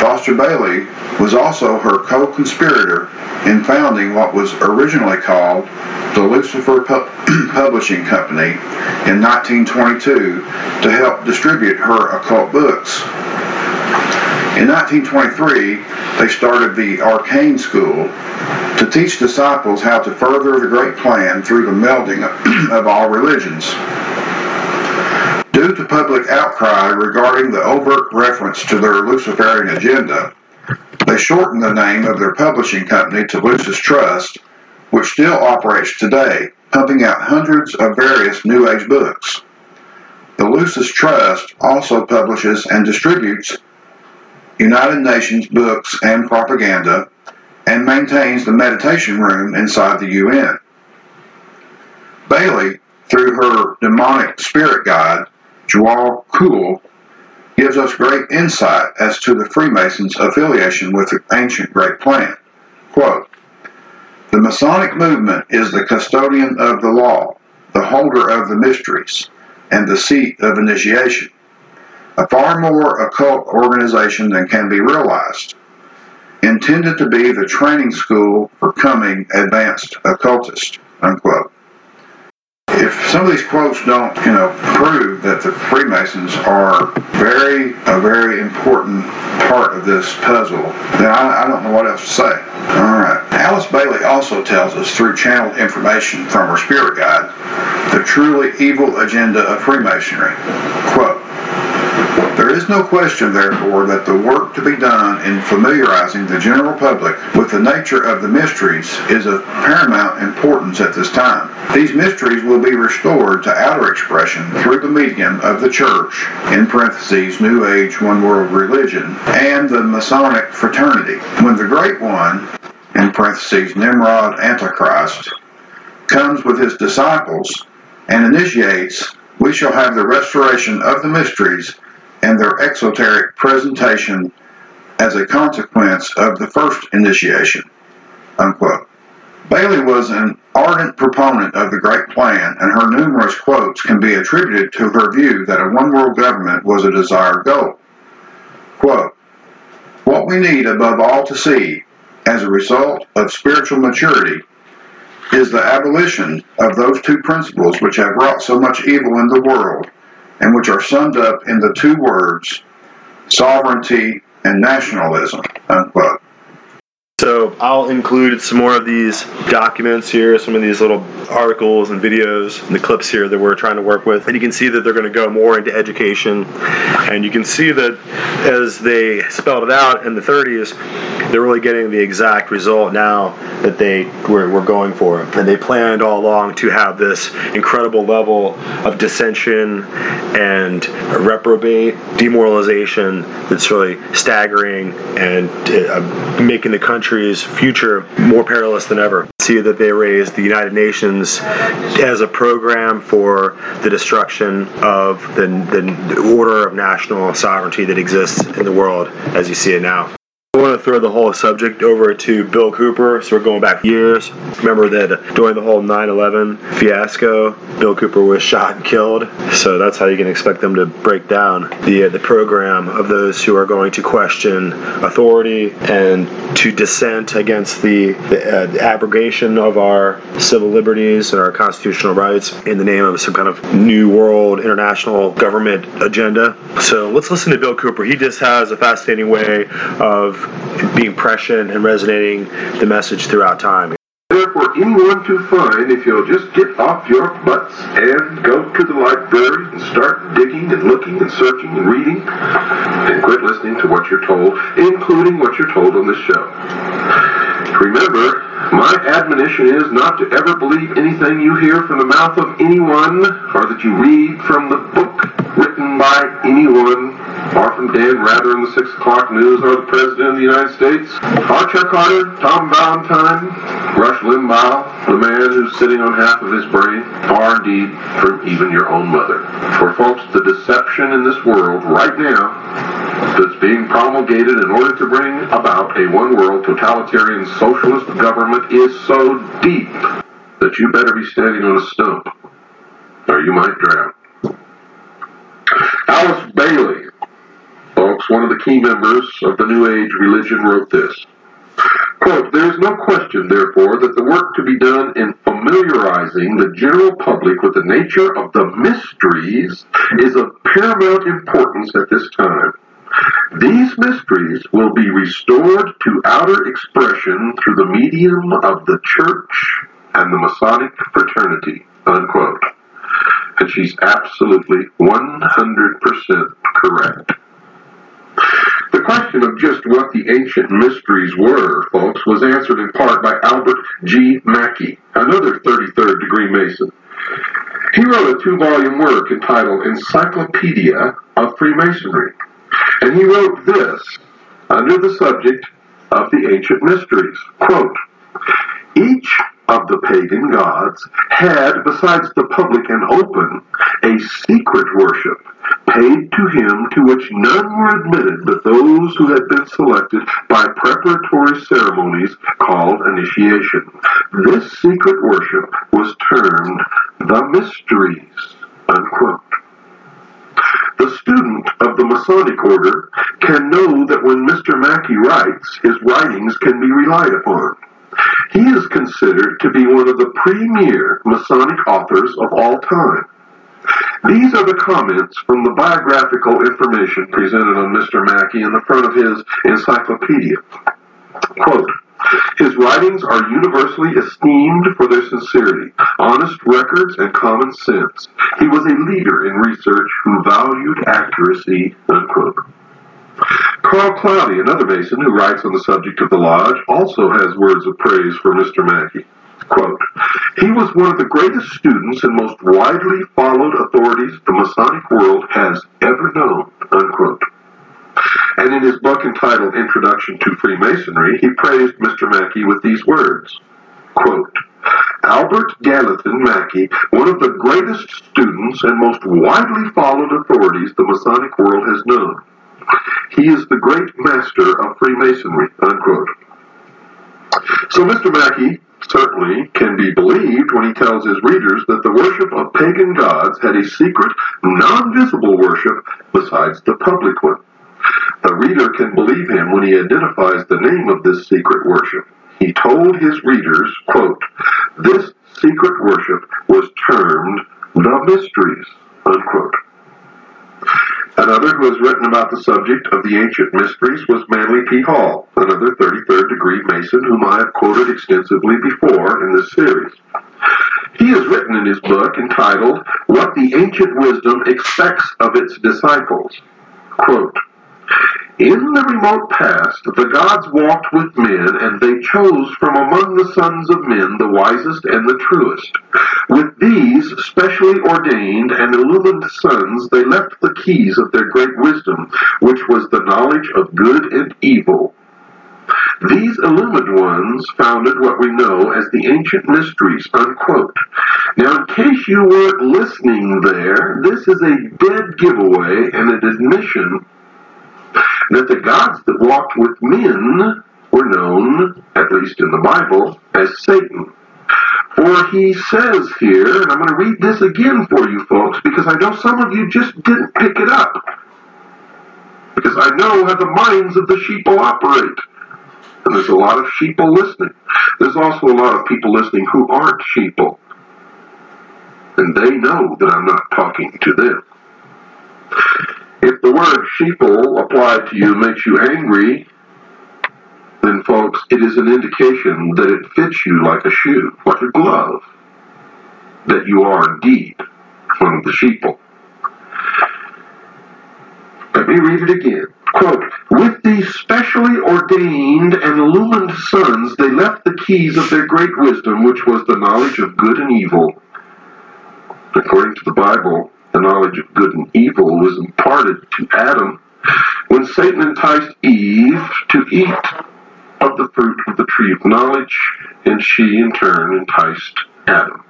Foster Bailey was also her co-conspirator in founding what was originally called the Lucifer Pu- Publishing Company in 1922 to help distribute her occult books. In 1923, they started the Arcane School to teach disciples how to further the great plan through the melding of all religions. Due to public outcry regarding the overt reference to their Luciferian agenda, they shortened the name of their publishing company to Lucis Trust, which still operates today, pumping out hundreds of various New Age books. The Lucis Trust also publishes and distributes United Nations books and propaganda and maintains the meditation room inside the UN. Bailey, through her demonic spirit guide, Djwhal Khul, gives us great insight as to the Freemasons' affiliation with the ancient Great Plan. Quote, the Masonic movement is the custodian of the law, the holder of the mysteries, and the seat of initiation. A far more occult organization than can be realized, intended to be the training school for coming advanced occultists. Unquote if some of these quotes don't, you know, prove that the Freemasons are very, a very important part of this puzzle, then I, I don't know what else to say. All right. Alice Bailey also tells us through channeled information from her spirit guide the truly evil agenda of Freemasonry. Quote, there is no question, therefore, that the work to be done in familiarizing the general public with the nature of the mysteries is of paramount importance at this time. These mysteries will be restored to outer expression through the medium of the Church, in parentheses, New Age One World Religion, and the Masonic Fraternity. When the Great One, in parentheses, Nimrod Antichrist, comes with his disciples and initiates, we shall have the restoration of the mysteries and their exoteric presentation as a consequence of the first initiation. Unquote. Bailey was an ardent proponent of the Great Plan, and her numerous quotes can be attributed to her view that a one world government was a desired goal. Quote, What we need above all to see, as a result of spiritual maturity, is the abolition of those two principles which have wrought so much evil in the world and which are summed up in the two words sovereignty and nationalism. Unquote. So I'll include some more of these documents here, some of these little articles and videos and the clips here that we're trying to work with. And you can see that they're going to go more into education. And you can see that as they spelled it out in the 30s, they're really getting the exact result now that they were, were going for. And they planned all along to have this incredible level of dissension and reprobate demoralization that's really staggering and uh, making the country's future more perilous than ever. See that they raised the United Nations as a program for the destruction of the, the order of national sovereignty that exists in the world as you see it now. I want to throw the whole subject over to Bill Cooper. So we're going back years. Remember that during the whole 9 11 fiasco, Bill Cooper was shot and killed. So that's how you can expect them to break down the, uh, the program of those who are going to question authority and to dissent against the, the, uh, the abrogation of our civil liberties and our constitutional rights in the name of some kind of new world international government agenda. So let's listen to Bill Cooper. He just has a fascinating way of being prescient and resonating the message throughout time. Therefore, anyone to find if you'll just get off your butts and go to the library and start digging and looking and searching and reading and quit listening to what you're told, including what you're told on this show. Remember, my admonition is not to ever believe anything you hear from the mouth of anyone or that you read from the book written by anyone or from Dan Rather in the 6 o'clock news are the President of the United States, Chuck Harder, Tom Valentine, Rush Limbaugh, the man who's sitting on half of his brain, far indeed from even your own mother. For folks, the deception in this world right now that's being promulgated in order to bring about a one world totalitarian socialist government is so deep that you better be standing on a stump or you might drown. Alice Bailey, one of the key members of the New Age religion, wrote this. Quote, there is no question, therefore, that the work to be done in familiarizing the general public with the nature of the mysteries is of paramount importance at this time. These mysteries will be restored to outer expression through the medium of the church and the Masonic fraternity. Unquote. And she's absolutely 100% correct. The question of just what the ancient mysteries were, folks, was answered in part by Albert G. Mackey, another 33rd degree Mason. He wrote a two volume work entitled Encyclopedia of Freemasonry. And he wrote this under the subject of the ancient mysteries. Quote, each of the pagan gods had, besides the public and open, a secret worship paid to him to which none were admitted but those who had been selected by preparatory ceremonies called initiation. This secret worship was termed the mysteries. Unquote. The student of the Masonic order can know that when Mr. Mackey writes, his writings can be relied upon. He is considered to be one of the premier Masonic authors of all time. These are the comments from the biographical information presented on Mr. Mackey in the front of his encyclopedia. Quote, his writings are universally esteemed for their sincerity, honest records, and common sense. He was a leader in research who valued accuracy. Unquote. Carl Claudy, another Mason who writes on the subject of the Lodge, also has words of praise for Mr. Mackey. Quote, he was one of the greatest students and most widely followed authorities the Masonic world has ever known. Unquote. And in his book entitled Introduction to Freemasonry, he praised Mr. Mackey with these words. Quote, Albert Gallatin Mackey, one of the greatest students and most widely followed authorities the Masonic world has known. He is the great master of Freemasonry, unquote. So Mr. Mackey certainly can be believed when he tells his readers that the worship of pagan gods had a secret, non-visible worship besides the public one. The reader can believe him when he identifies the name of this secret worship. He told his readers, quote, this secret worship was termed the mysteries, unquote. Another who has written about the subject of the ancient mysteries was Manly P. Hall, another 33rd degree Mason whom I have quoted extensively before in this series. He has written in his book entitled What the Ancient Wisdom Expects of Its Disciples. Quote, in the remote past, the gods walked with men, and they chose from among the sons of men the wisest and the truest. With these specially ordained and illumined sons, they left the keys of their great wisdom, which was the knowledge of good and evil. These illumined ones founded what we know as the ancient mysteries, unquote. Now, in case you weren't listening there, this is a dead giveaway and an admission that the gods that walked with men were known, at least in the Bible, as Satan. For he says here, and I'm going to read this again for you folks, because I know some of you just didn't pick it up. Because I know how the minds of the sheeple operate. And there's a lot of sheeple listening. There's also a lot of people listening who aren't sheeple. And they know that I'm not talking to them. If the word sheeple applied to you makes you angry, then folks, it is an indication that it fits you like a shoe, like a glove, that you are indeed one of the sheeple. Let me read it again. Quote, with these specially ordained and illumined sons, they left the keys of their great wisdom, which was the knowledge of good and evil. According to the Bible, the knowledge of good and evil was imparted to Adam when Satan enticed Eve to eat of the fruit of the tree of knowledge, and she in turn enticed Adam.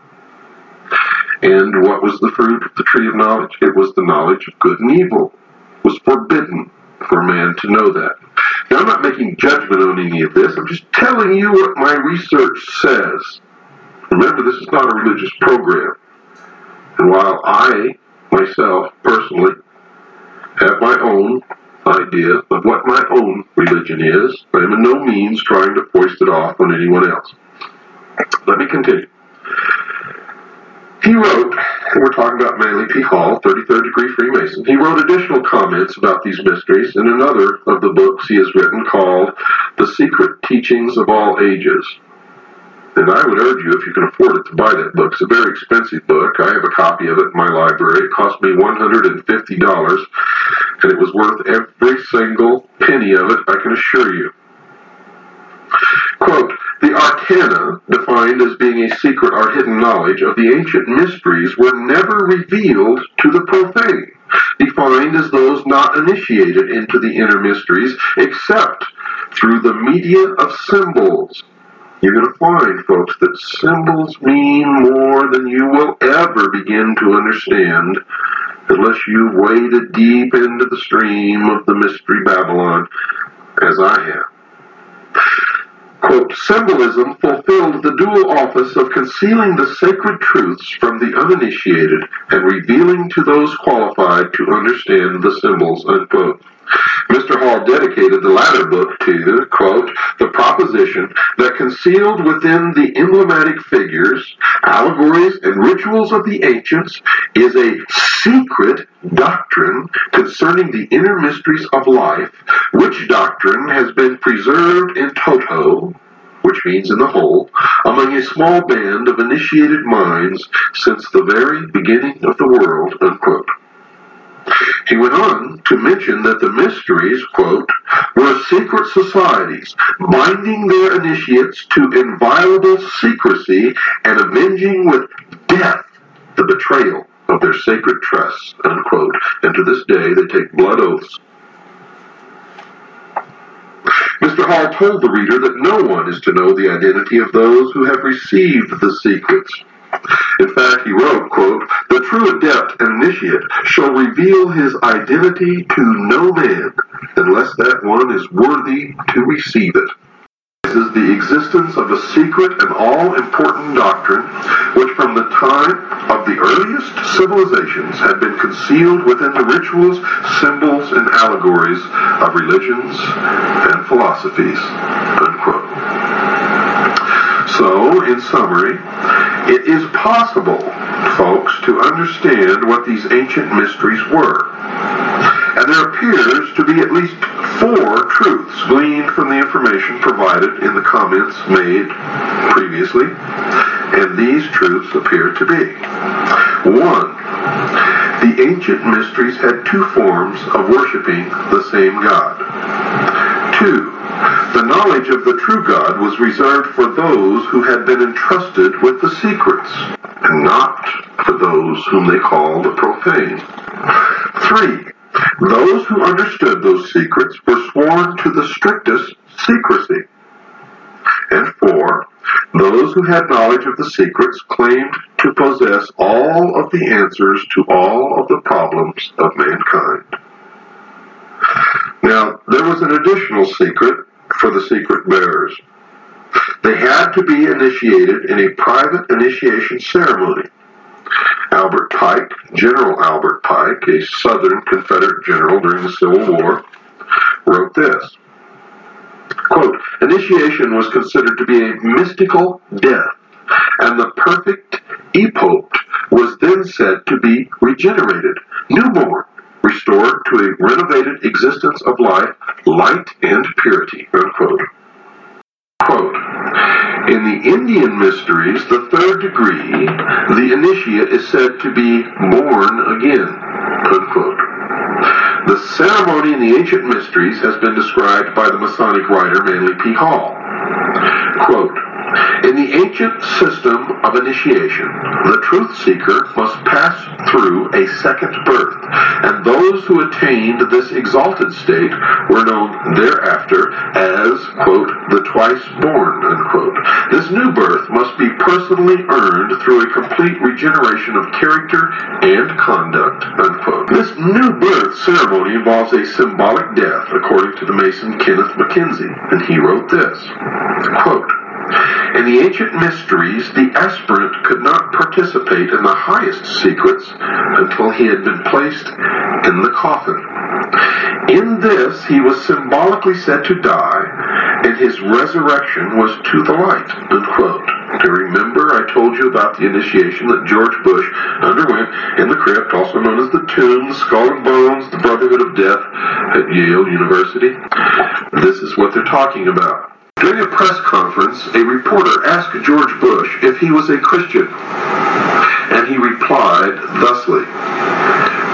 And what was the fruit of the tree of knowledge? It was the knowledge of good and evil. It was forbidden for man to know that. Now, I'm not making judgment on any of this. I'm just telling you what my research says. Remember, this is not a religious program. And while I myself personally have my own idea of what my own religion is. I am in no means trying to foist it off on anyone else. Let me continue. He wrote, and we're talking about Manly P. Hall, 33rd degree Freemason. He wrote additional comments about these mysteries in another of the books he has written called The Secret Teachings of All Ages. And I would urge you, if you can afford it, to buy that book. It's a very expensive book. I have a copy of it in my library. It cost me $150, and it was worth every single penny of it, I can assure you. Quote, the arcana, defined as being a secret or hidden knowledge of the ancient mysteries, were never revealed to the profane, defined as those not initiated into the inner mysteries, except through the media of symbols you're going to find, folks, that symbols mean more than you will ever begin to understand unless you've waded deep into the stream of the mystery Babylon, as I have. Quote, symbolism fulfilled the dual office of concealing the sacred truths from the uninitiated and revealing to those qualified to understand the symbols, unquote. Mr. Hall dedicated the latter book to, quote, the proposition that concealed within the emblematic figures, allegories, and rituals of the ancients is a secret doctrine concerning the inner mysteries of life, which doctrine has been preserved in toto, which means in the whole, among a small band of initiated minds since the very beginning of the world, unquote. He went on to mention that the mysteries, quote, were secret societies, binding their initiates to inviolable secrecy and avenging with death the betrayal of their sacred trusts, unquote. And to this day, they take blood oaths. Mr. Hall told the reader that no one is to know the identity of those who have received the secrets. In fact, he wrote, quote, The true adept and initiate shall reveal his identity to no man unless that one is worthy to receive it. This is the existence of a secret and all-important doctrine which from the time of the earliest civilizations had been concealed within the rituals, symbols, and allegories of religions and philosophies. Unquote. So, in summary, it is possible, folks, to understand what these ancient mysteries were. and there appears to be at least four truths gleaned from the information provided in the comments made previously, and these truths appear to be. One, the ancient mysteries had two forms of worshiping the same God. Two, the knowledge of the true God was reserved for those who had been entrusted with the secrets, and not for those whom they call the profane. Three, those who understood those secrets were sworn to the strictest secrecy. And four, those who had knowledge of the secrets claimed to possess all of the answers to all of the problems of mankind. Now, there was an additional secret for the secret bearers. They had to be initiated in a private initiation ceremony. Albert Pike, General Albert Pike, a Southern Confederate general during the Civil War, wrote this. Quote, initiation was considered to be a mystical death, and the perfect epopt was then said to be regenerated, newborn, restored to a renovated existence of life, light, and purity. Unquote. Quote, in the Indian mysteries, the third degree, the initiate is said to be born again. Unquote. The ceremony in the ancient mysteries has been described by the Masonic writer Manly P. Hall. Quote, in the ancient system of initiation, the truth seeker must pass through a second birth, and those who attained this exalted state were known thereafter as, quote, the twice born, unquote. This new birth must be personally earned through a complete regeneration of character and conduct, unquote. This new birth ceremony involves a symbolic death, according to the Mason Kenneth Mackenzie, and he wrote this, quote, in the ancient mysteries, the aspirant could not participate in the highest secrets until he had been placed in the coffin. In this, he was symbolically said to die, and his resurrection was to the light. Unquote. To remember, I told you about the initiation that George Bush underwent in the crypt, also known as the tomb, skull and bones, the Brotherhood of Death at Yale University. This is what they're talking about. During a press conference, a reporter asked George Bush if he was a Christian, and he replied thusly,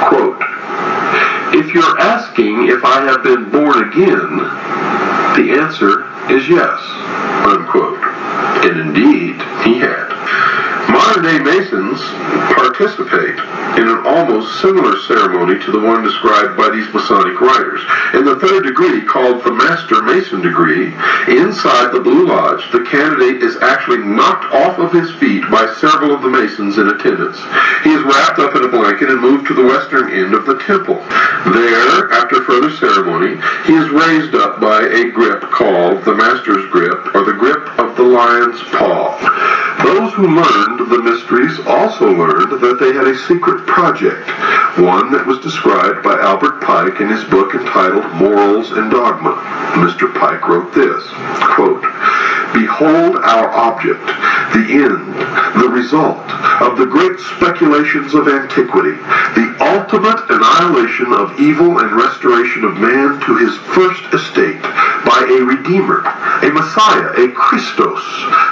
quote, If you're asking if I have been born again, the answer is yes, unquote. And indeed, he had. Modern day Masons participate in an almost similar ceremony to the one described by these Masonic writers. In the third degree, called the Master Mason degree, inside the Blue Lodge, the candidate is actually knocked off of his feet by several of the Masons in attendance. He is wrapped up in a blanket and moved to the western end of the temple. There, after further ceremony, he is raised up by a grip called the Master's Grip, or the grip of the lion's paw. Those who learned the mysteries also learned that they had a secret project, one that was described by Albert Pike in his book entitled Morals and Dogma. Mr. Pike wrote this, quote, Behold our object, the end, result of the great speculations of antiquity, the ultimate annihilation of evil and restoration of man to his first estate by a Redeemer, a Messiah, a Christos,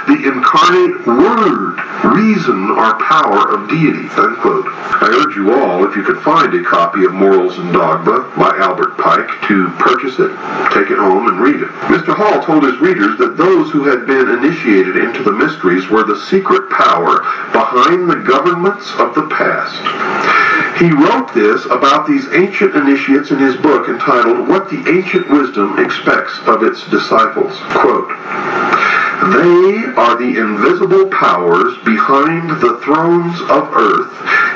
the incarnate Word, reason or power of deity. Unquote. I urge you all, if you can find a copy of Morals and Dogma by Albert Pike, to purchase it, take it home, and read it. Mr. Hall told his readers that those who had been initiated into the mysteries were the secret power behind the governments of the past. He wrote this about these ancient initiates in his book entitled What the Ancient Wisdom Expects of Its Disciples. Quote, they are the invisible powers behind the thrones of earth,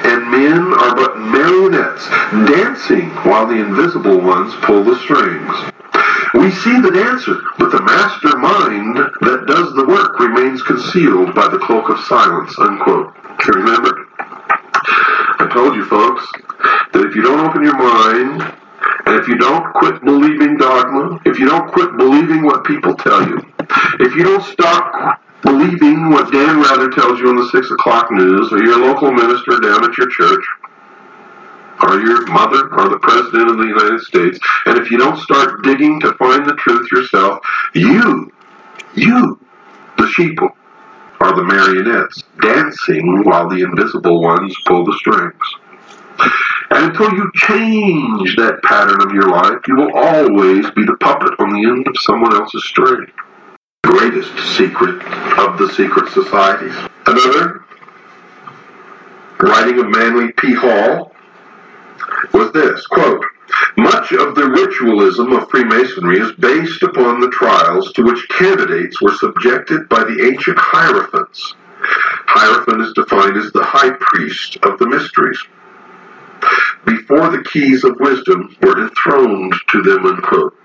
and men are but marionettes dancing while the invisible ones pull the strings. We see the dancer, but the mastermind that does the work remains concealed by the cloak of silence. Unquote. Remember, I told you folks that if you don't open your mind, and if you don't quit believing dogma, if you don't quit believing what people tell you, if you don't stop believing what Dan Rather tells you on the 6 o'clock news or your local minister down at your church, or your mother or the president of the United States. And if you don't start digging to find the truth yourself, you, you, the sheeple, are the marionettes dancing while the invisible ones pull the strings. And until you change that pattern of your life, you will always be the puppet on the end of someone else's string. Greatest secret of the secret societies. Another writing of Manly P. Hall was this quote, much of the ritualism of Freemasonry is based upon the trials to which candidates were subjected by the ancient Hierophants. Hierophant is defined as the high priest of the mysteries. Before the keys of wisdom were enthroned to them, unquote.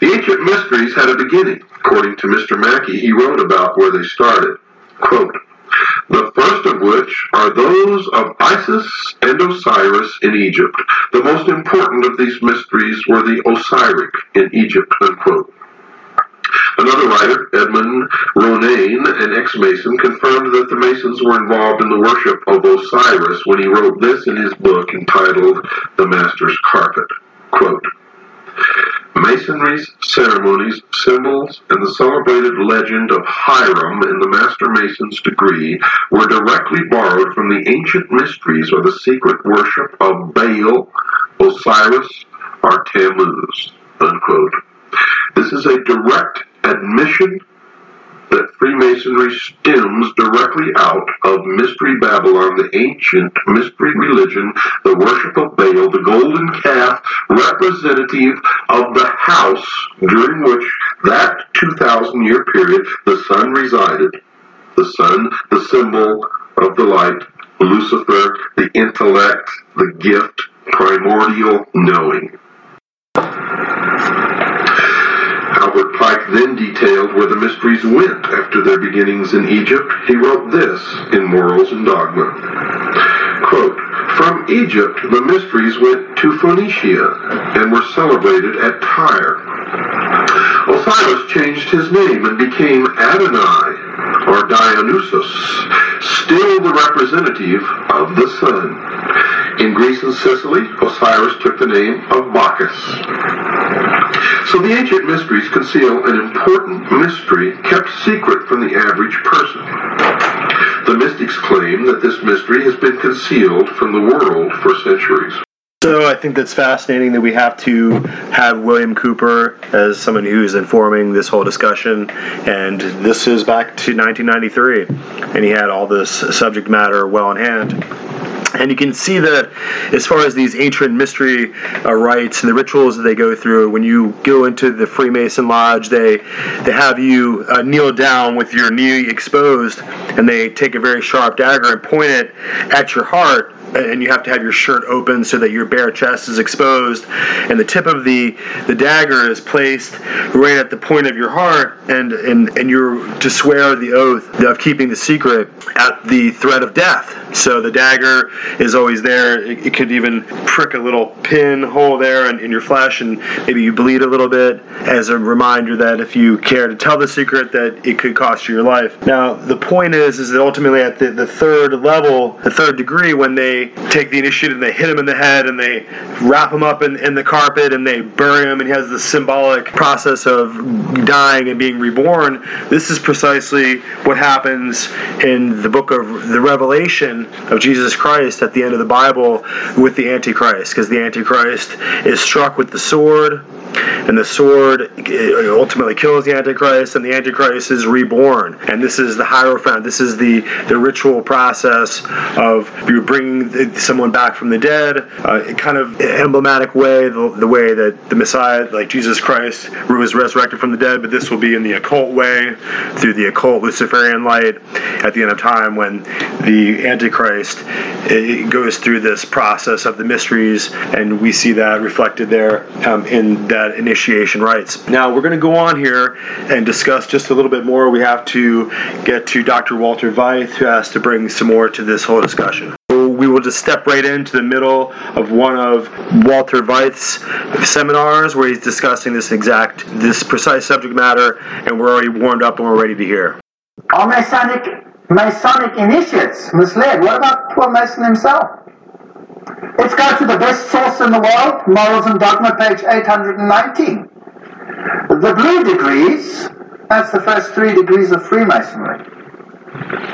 The ancient mysteries had a beginning. According to Mr. Mackey, he wrote about where they started. Quote, the first of which are those of Isis and Osiris in Egypt. The most important of these mysteries were the Osiric in Egypt, unquote. Another writer, Edmund Ronayne, an ex-Mason, confirmed that the Masons were involved in the worship of Osiris when he wrote this in his book entitled The Master's Carpet. Quote, Masonry's ceremonies, symbols, and the celebrated legend of Hiram in the Master Mason's degree were directly borrowed from the ancient mysteries or the secret worship of Baal, Osiris, or Tammuz. Unquote. This is a direct admission that Freemasonry stems directly out of Mystery Babylon, the ancient mystery religion, the worship of Baal, the golden calf, representative of the house during which that 2,000 year period the sun resided. The sun, the symbol of the light, Lucifer, the intellect, the gift, primordial knowing. Albert Pike then detailed where the mysteries went after their beginnings in Egypt. He wrote this in Morals and Dogma. Quote, From Egypt the mysteries went to Phoenicia and were celebrated at Tyre. Osiris changed his name and became Adonai, or Dionysus, still the representative of the sun. In Greece and Sicily, Osiris took the name of Bacchus. So the ancient mysteries conceal an important mystery kept secret from the average person. The mystics claim that this mystery has been concealed from the world for centuries. So I think that's fascinating that we have to have William Cooper as someone who's informing this whole discussion. And this is back to 1993, and he had all this subject matter well in hand. And you can see that as far as these ancient mystery uh, rites and the rituals that they go through, when you go into the Freemason lodge, they they have you uh, kneel down with your knee exposed, and they take a very sharp dagger and point it at your heart, and you have to have your shirt open so that your bare chest is exposed, and the tip of the the dagger is placed right at the point of your heart, and and and you're to swear the oath of keeping the secret at the threat of death. So the dagger is always there. It, it could even prick a little pin hole there in, in your flesh, and maybe you bleed a little bit as a reminder that if you care to tell the secret, that it could cost you your life. Now the point is, is that ultimately at the, the third level, the third degree, when they take the initiative and they hit him in the head and they wrap him up in, in the carpet and they bury him, and he has the symbolic process of dying and being reborn. This is precisely what happens in the book of the Revelation of Jesus Christ at the end of the Bible with the Antichrist, because the Antichrist is struck with the sword, and the sword ultimately kills the Antichrist, and the Antichrist is reborn. And this is the Hierophant. This is the, the ritual process of you bringing someone back from the dead, uh, kind of emblematic way, the, the way that the Messiah, like Jesus Christ, was resurrected from the dead, but this will be in the occult way, through the occult Luciferian light at the end of time when the Antichrist goes through this process of the mysteries, and we see that reflected there um, in that Uh, initiation rites. Now, we're going to go on here and discuss just a little bit more. We have to get to Dr. Walter Veith, who has to bring some more to this whole discussion we will just step right into the middle of one of Walter Veith's seminars where he's discussing this exact, this precise subject matter, and we're already warmed up and we're ready to hear. All Masonic, Masonic initiates misled. What about poor Mason himself? Let's go to the best source in the world, Morals and Dogma, page 819. The blue degrees, that's the first three degrees of Freemasonry,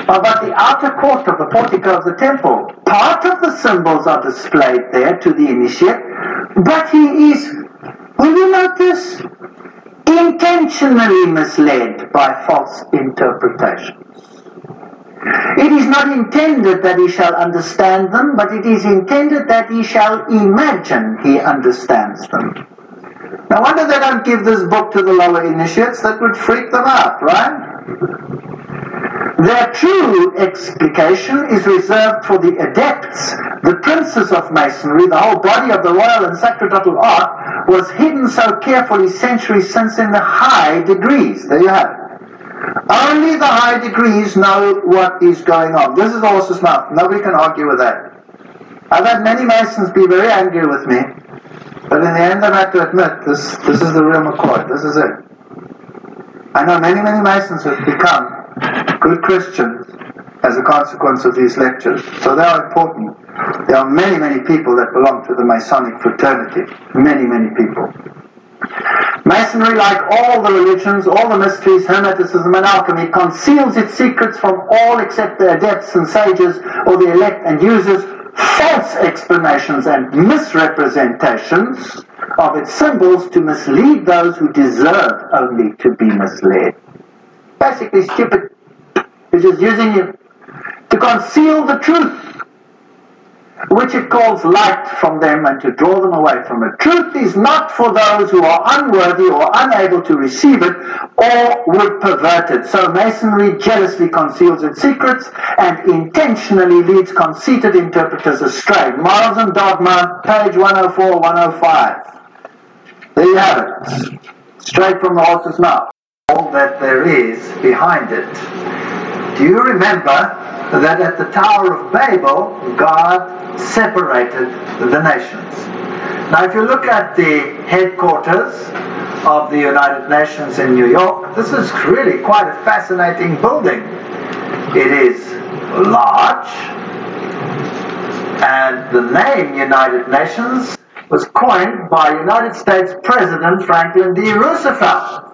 are about the outer court of the portico of the temple. Part of the symbols are displayed there to the initiate, but he is, will you notice, intentionally misled by false interpretations. It is not intended that he shall understand them, but it is intended that he shall imagine he understands them. No wonder they don't give this book to the lower initiates, that would freak them out, right? Their true explication is reserved for the adepts, the princes of Masonry, the whole body of the royal and sacerdotal art was hidden so carefully centuries since in the high degrees. There you have it. Only the high degrees know what is going on. This is horse's mouth. Nobody can argue with that. I've had many Masons be very angry with me, but in the end I've had to admit this, this is the real McCoy. This is it. I know many, many Masons have become good Christians as a consequence of these lectures. So they are important. There are many, many people that belong to the Masonic fraternity. Many, many people. Masonry, like all the religions, all the mysteries, Hermeticism, and alchemy, conceals its secrets from all except the adepts and sages or the elect and uses false explanations and misrepresentations of its symbols to mislead those who deserve only to be misled. Basically, stupid. It's just using you to conceal the truth which it calls light from them and to draw them away from it. Truth is not for those who are unworthy or unable to receive it or would pervert it. So Masonry jealously conceals its secrets and intentionally leads conceited interpreters astray. Morals and Dogma, page 104, 105. There you have it. Straight from the horse's mouth. All that there is behind it. Do you remember that at the Tower of Babel, God separated the nations. Now, if you look at the headquarters of the United Nations in New York, this is really quite a fascinating building. It is large, and the name United Nations was coined by United States President Franklin D. Roosevelt.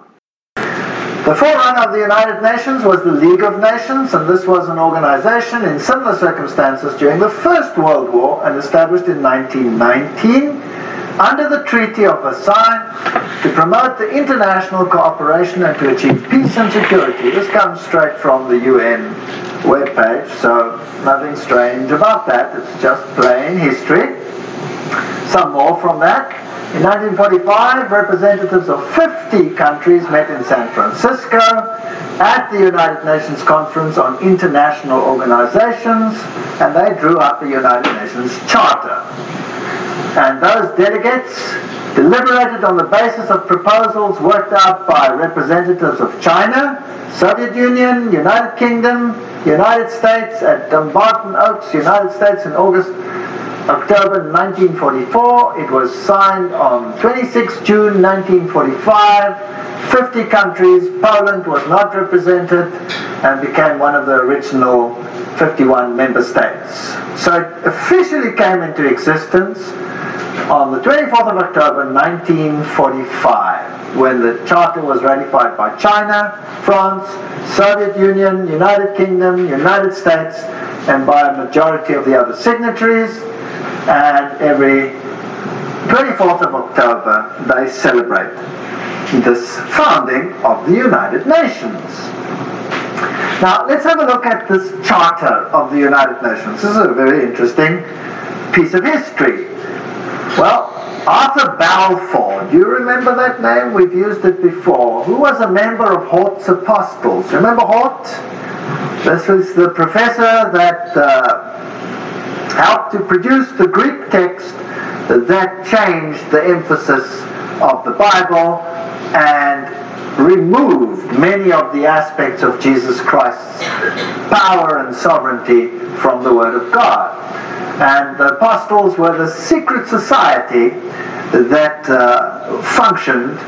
The forerunner of the United Nations was the League of Nations, and this was an organization in similar circumstances during the First World War and established in 1919 under the Treaty of Versailles to promote the international cooperation and to achieve peace and security. This comes straight from the UN webpage, so nothing strange about that. It's just plain history. Some more from that. In 1945, representatives of 50 countries met in San Francisco at the United Nations Conference on International Organizations, and they drew up the United Nations Charter. And those delegates deliberated on the basis of proposals worked out by representatives of China, Soviet Union, United Kingdom, United States at Dumbarton Oaks, United States in August October 1944. It was signed on 26 June 1945. 50 countries. Poland was not represented and became one of the original 51 member states. So it officially came into existence on the 24th of October 1945 when the charter was ratified by China, France, Soviet Union, United Kingdom, United States, and by a majority of the other signatories and every 24th of October they celebrate this founding of the United Nations. Now let's have a look at this Charter of the United Nations. This is a very interesting piece of history. Well, Arthur Balfour, do you remember that name? We've used it before. Who was a member of Hort's Apostles? Remember Hort? This was the professor that uh, helped to produce the Greek text that changed the emphasis of the Bible and removed many of the aspects of Jesus Christ's power and sovereignty from the Word of God. And the apostles were the secret society that uh, functioned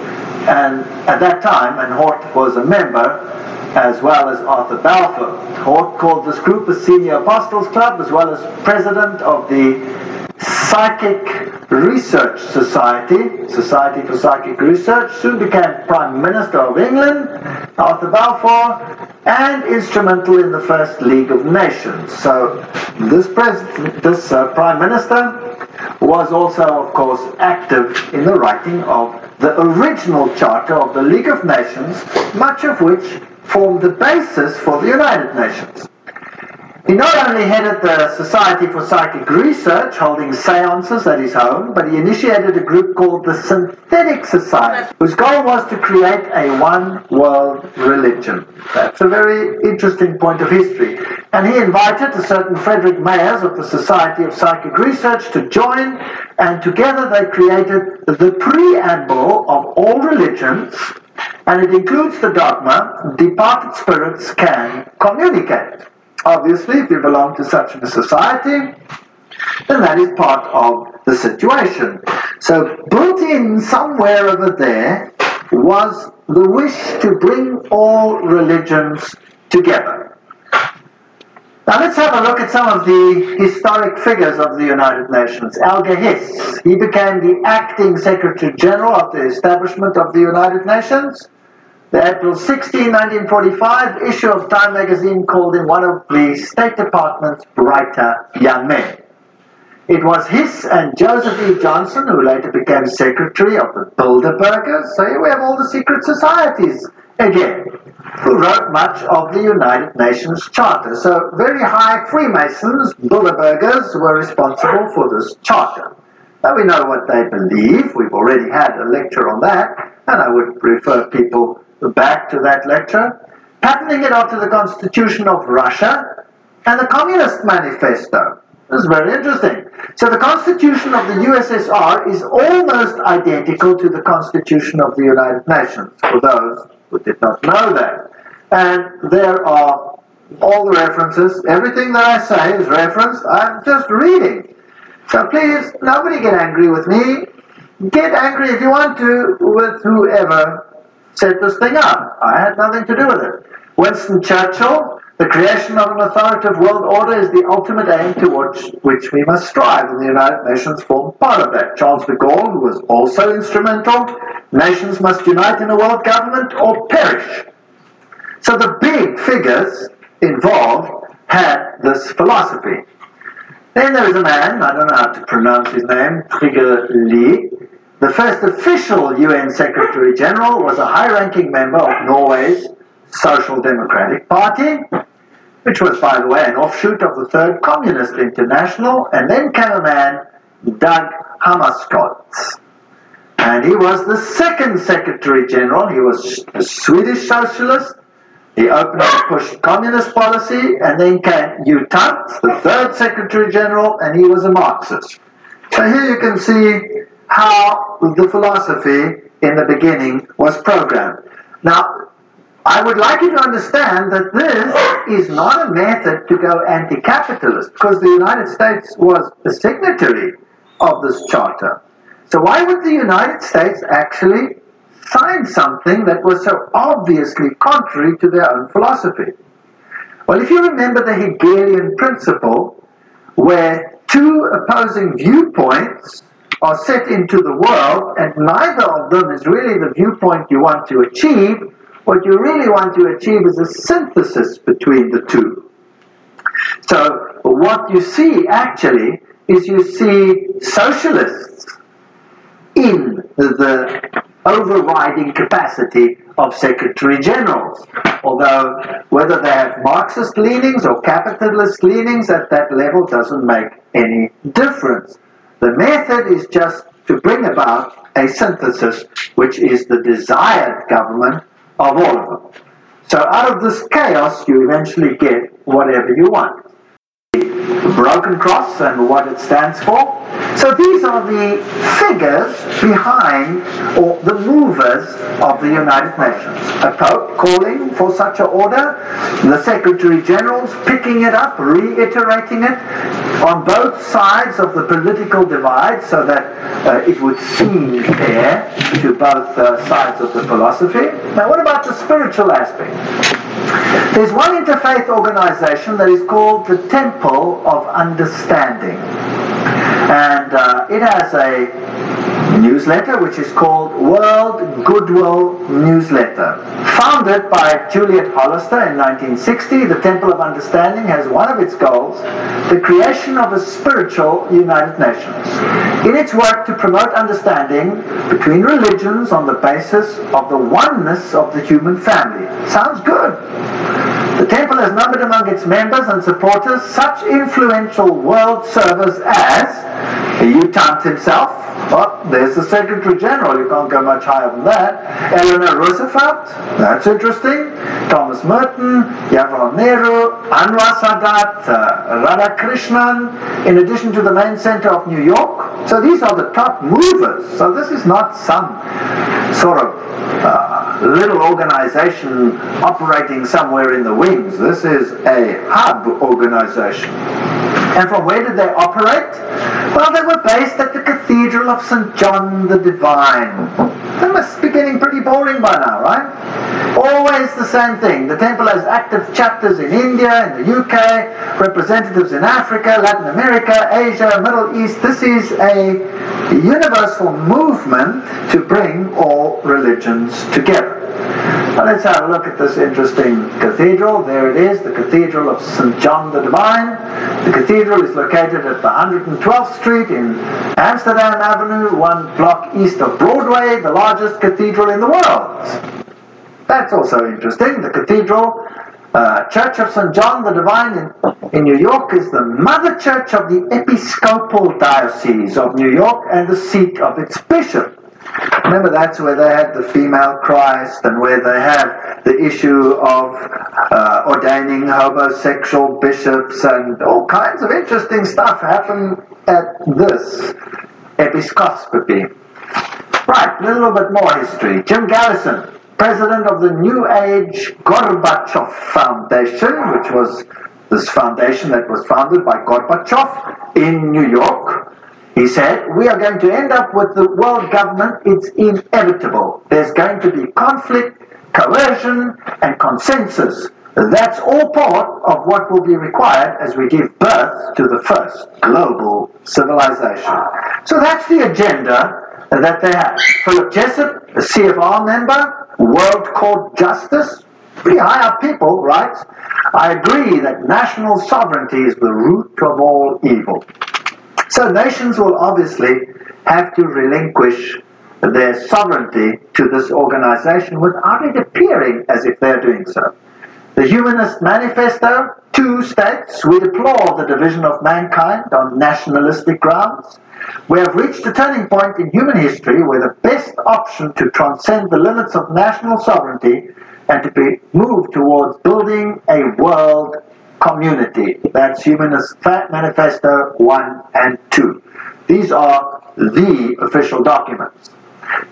and at that time, and Hort was a member, as well as Arthur Balfour. Called this group the Senior Apostles Club, as well as president of the Psychic Research Society, Society for Psychic Research, soon became Prime Minister of England, Arthur Balfour, and instrumental in the First League of Nations. So this, president, this uh, Prime Minister was also, of course, active in the writing of the original Charter of the League of Nations, much of which formed the basis for the United Nations. He not only headed the Society for Psychic Research, holding seances at his home, but he initiated a group called the Synthetic Society, whose goal was to create a one world religion. That's a very interesting point of history. And he invited a certain Frederick Myers of the Society of Psychic Research to join, and together they created the preamble of all religions, and it includes the dogma departed spirits can communicate. Obviously, if you belong to such a society, then that is part of the situation. So, built in somewhere over there was the wish to bring all religions together. Now let's have a look at some of the historic figures of the United Nations. Alger Hiss, he became the acting Secretary General of the establishment of the United Nations. The April 16, 1945 issue of Time magazine called him one of the State Department's brighter young men. It was Hiss and Joseph E. Johnson who later became secretary of the Bilderbergers. So here we have all the secret societies again, who wrote much of the United Nations Charter. So very high Freemasons, Bilderbergers, were responsible for this charter. Now we know what they believe. We've already had a lecture on that, and I would refer people back to that lecture, patterning it after the Constitution of Russia and the Communist Manifesto. This is very interesting. So the Constitution of the USSR is almost identical to the Constitution of the United Nations, for those who did not know that. And there are all the references. Everything that I say is referenced. I'm just reading. So please, nobody get angry with me. Get angry if you want to with whoever set this thing up. I had nothing to do with it. Winston Churchill, the creation of an authoritative world order is the ultimate aim towards which we must strive, and the United Nations formed part of that. Charles de Gaulle, was also instrumental, nations must unite in a world government or perish. So the big figures involved had this philosophy. Then there is a man, I don't know how to pronounce his name, Trygve Lie, the first official UN Secretary General was a high ranking member of Norway's Social Democratic Party, which was, by the way, an offshoot of the Third Communist International, and then came a man, Dag Hammarskjöld. And he was the second Secretary General. He was a Swedish socialist. He openly pushed communist policy, and then came U Thant, the third Secretary General, and he was a Marxist. So here you can see how the philosophy in the beginning was programmed. Now, I would like you to understand that this is not a method to go anti capitalist because the United States was a signatory of this charter. So, why would the United States actually sign something that was so obviously contrary to their own philosophy? Well, if you remember the Hegelian principle, where two opposing viewpoints are set into the world, and neither of them is really the viewpoint you want to achieve. What you really want to achieve is a synthesis between the two. So, what you see actually is you see socialists in the overriding capacity of secretary generals. Although whether they have Marxist leanings or capitalist leanings at that level doesn't make any difference. The method is just to bring about a synthesis which is the desired government of all of them. So out of this chaos, you eventually get whatever you want broken cross and what it stands for. So these are the figures behind or the movers of the United Nations. A Pope calling for such an order, the Secretary Generals picking it up, reiterating it on both sides of the political divide so that uh, it would seem fair to both uh, sides of the philosophy. Now what about the spiritual aspect? There's one interfaith organization that is called the Temple of Understanding. And uh, it has a newsletter which is called World Goodwill Newsletter. Founded by Juliet Hollister in 1960, the Temple of Understanding has one of its goals the creation of a spiritual United Nations. In its work to promote understanding between religions on the basis of the oneness of the human family. Sounds good. The temple has numbered among its members and supporters such influential world servers as the U Thant himself. Well, there's the Secretary General. You can't go much higher than that. Eleanor Roosevelt. That's interesting. Thomas Merton, Jawaharlal Nehru, Anwar Sadat, uh, Radhakrishnan, in addition to the main center of New York. So these are the top movers. So this is not some sort of uh, little organization operating somewhere in the wings. This is a hub organization. And from where did they operate? Well, they were based at the Cathedral of St. John the Divine. That must be getting pretty boring by now, right? Always the same thing. The temple has active chapters in India, in the UK, representatives in Africa, Latin America, Asia, Middle East. This is a universal movement to bring all religions together. Let's have a look at this interesting cathedral. There it is, the Cathedral of St. John the Divine. The cathedral is located at the 112th Street in Amsterdam Avenue, one block east of Broadway, the largest cathedral in the world. That's also interesting. The cathedral uh, Church of St. John the Divine in, in New York is the mother church of the Episcopal Diocese of New York and the seat of its bishop. Remember, that's where they had the female Christ and where they have the issue of uh, ordaining homosexual bishops and all kinds of interesting stuff happen at this episcopacy. Right, a little bit more history. Jim Garrison, president of the New Age Gorbachev Foundation, which was this foundation that was founded by Gorbachev in New York. He said, We are going to end up with the world government. It's inevitable. There's going to be conflict, coercion, and consensus. That's all part of what will be required as we give birth to the first global civilization. So that's the agenda that they have. Philip Jessup, a CFR member, World Court Justice, pretty high up people, right? I agree that national sovereignty is the root of all evil. So nations will obviously have to relinquish their sovereignty to this organization without it appearing as if they're doing so. The Humanist Manifesto, two states, we deplore the division of mankind on nationalistic grounds. We have reached a turning point in human history where the best option to transcend the limits of national sovereignty and to be moved towards building a world community. That's Humanist Manifesto 1 and 2. These are the official documents.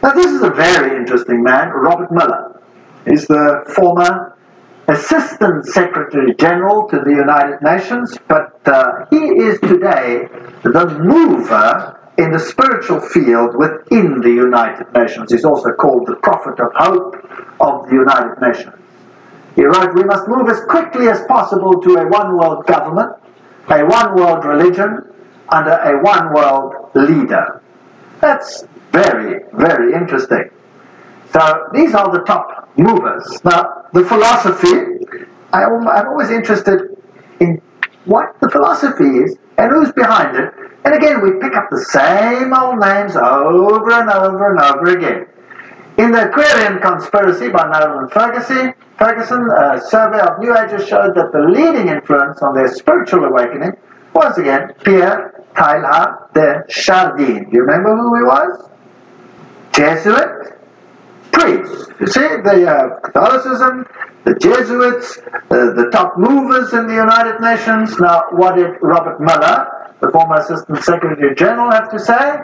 Now, this is a very interesting man, Robert Muller. He's the former Assistant Secretary General to the United Nations, but uh, he is today the mover in the spiritual field within the United Nations. He's also called the Prophet of Hope of the United Nations. He wrote, We must move as quickly as possible to a one world government, a one world religion, under a one world leader. That's very, very interesting. So these are the top movers. Now, the philosophy, I, I'm always interested in what the philosophy is and who's behind it. And again, we pick up the same old names over and over and over again. In the Aquarian Conspiracy by Marilyn Ferguson, Ferguson, a survey of New Agers showed that the leading influence on their spiritual awakening was again Pierre Teilhard de Chardin. Do you remember who he was? Jesuit priest. You see, the uh, Catholicism, the Jesuits, uh, the top movers in the United Nations. Now, what did Robert Muller, the former Assistant Secretary General, have to say?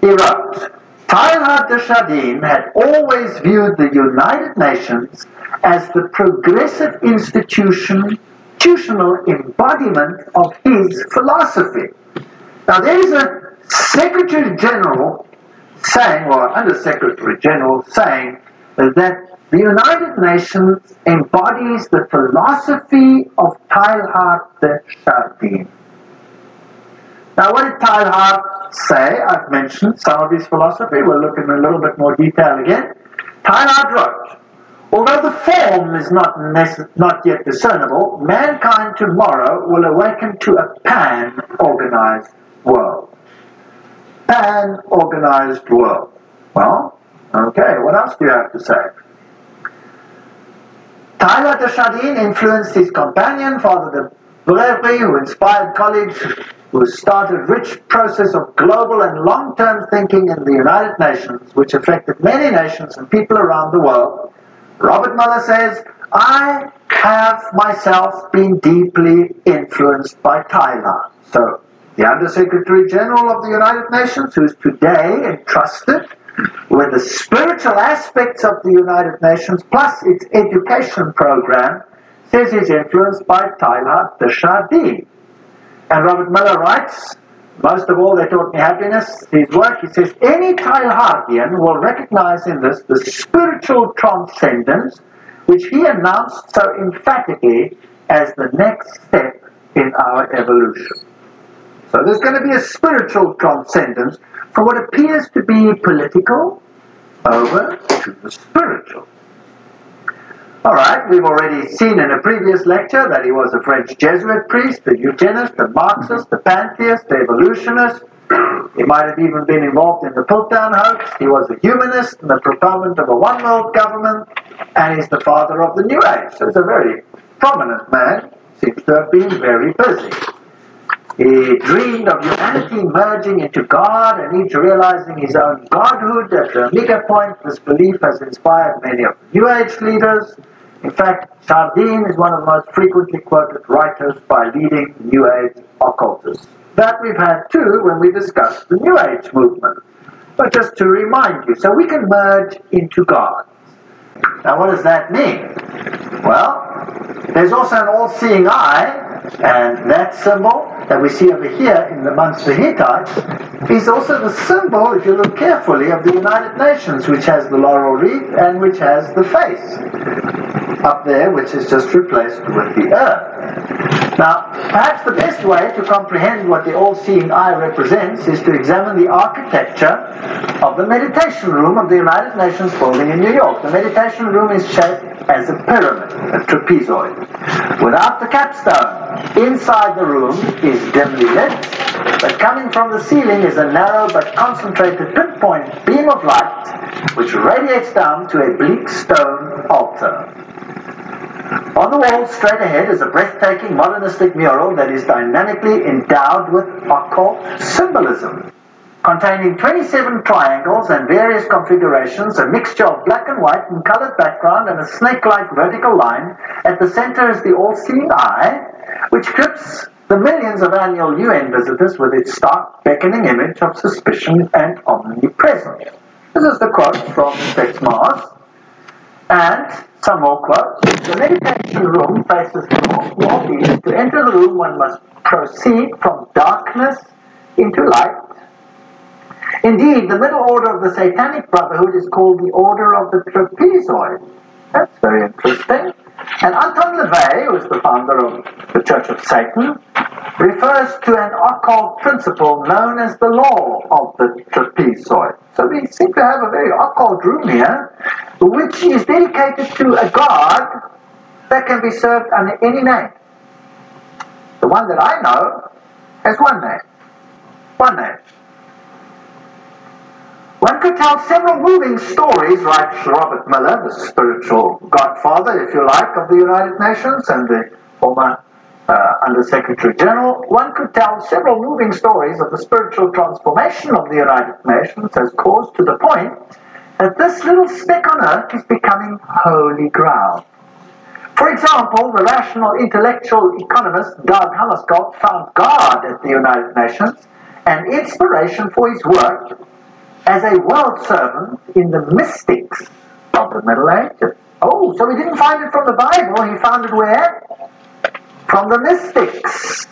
He wrote, Teilhard de Chardin had always viewed the United Nations as the progressive institution, institutional embodiment of his philosophy. Now, there is a Secretary General saying, or Under Secretary General saying, that the United Nations embodies the philosophy of Teilhard de Chardin. Now, what did Teilhard say? I've mentioned some of his philosophy. We'll look in a little bit more detail again. Teilhard wrote, Although the form is not, not yet discernible, mankind tomorrow will awaken to a pan-organized world. Pan-organized world. Well, okay, what else do you have to say? Teilhard de Chardin influenced his companion, Father de Breuvery, who inspired colleagues who started rich process of global and long-term thinking in the United Nations, which affected many nations and people around the world. Robert Muller says, I have myself been deeply influenced by Teilhard. So, the Undersecretary General of the United Nations, who is today entrusted with the spiritual aspects of the United Nations plus its education program, says he's influenced by Teilhard de Chardin. And Robert Muller writes, most of all, they taught me happiness. His work, he says, any Teilhardian will recognize in this the spiritual transcendence which he announced so emphatically as the next step in our evolution. So there's going to be a spiritual transcendence from what appears to be political over to the spiritual. All right, we've already seen in a previous lecture that he was a French Jesuit priest, a eugenist, a Marxist, a pantheist, a evolutionist. He might have even been involved in the Piltdown hoax. He was a humanist and a proponent of a one world government, and he's the father of the New Age. So he's a very prominent man, seems to have been very busy. He dreamed of humanity merging into God and each realizing his own godhood at the Omega point. This belief has inspired many of the New Age leaders. In fact, Chardin is one of the most frequently quoted writers by leading New Age occultists. That we've had too when we discussed the New Age movement. But just to remind you, so we can merge into God. Now, what does that mean? Well, there's also an all seeing eye, and that symbol that we see over here in the Munster Hittite is also the symbol, if you look carefully, of the United Nations, which has the laurel wreath and which has the face up there, which is just replaced with the earth. Now, perhaps the best way to comprehend what the all-seeing eye represents is to examine the architecture of the meditation room of the United Nations building in New York. The meditation room is shaped as a pyramid, a trapezoid. Without the capstone, inside the room is dimly lit, but coming from the ceiling is a narrow but concentrated pinpoint beam of light which radiates down to a bleak stone altar. On the wall straight ahead is a breathtaking modernistic mural that is dynamically endowed with occult symbolism. Containing 27 triangles and various configurations, a mixture of black and white and colored background and a snake-like vertical line, at the center is the all-seeing eye, which grips the millions of annual UN visitors with its stark, beckoning image of suspicion and omnipresence. This is the quote from Texe Marrs. And some more quotes. The meditation room faces north northeast. To enter the room, one must proceed from darkness into light. Indeed, the middle order of the Satanic Brotherhood is called the Order of the Trapezoid. That's very interesting. And Anton LaVey, who is the founder of the Church of Satan, refers to an occult principle known as the law of the trapezoid. So we seem to have a very occult room here, which is dedicated to a god that can be served under any name. The one that I know has one name. One name. One could tell several moving stories, writes Robert Muller, the spiritual godfather, if you like, of the United Nations and the former uh, Under Secretary General. One could tell several moving stories of the spiritual transformation of the United Nations as caused to the point that this little speck on earth is becoming holy ground. For example, the rational intellectual economist Dag Hammarskjöld found God at the United Nations and inspiration for his work as a world servant in the mystics of the Middle Ages. Oh, so he didn't find it from the Bible, he found it where? From the mystics.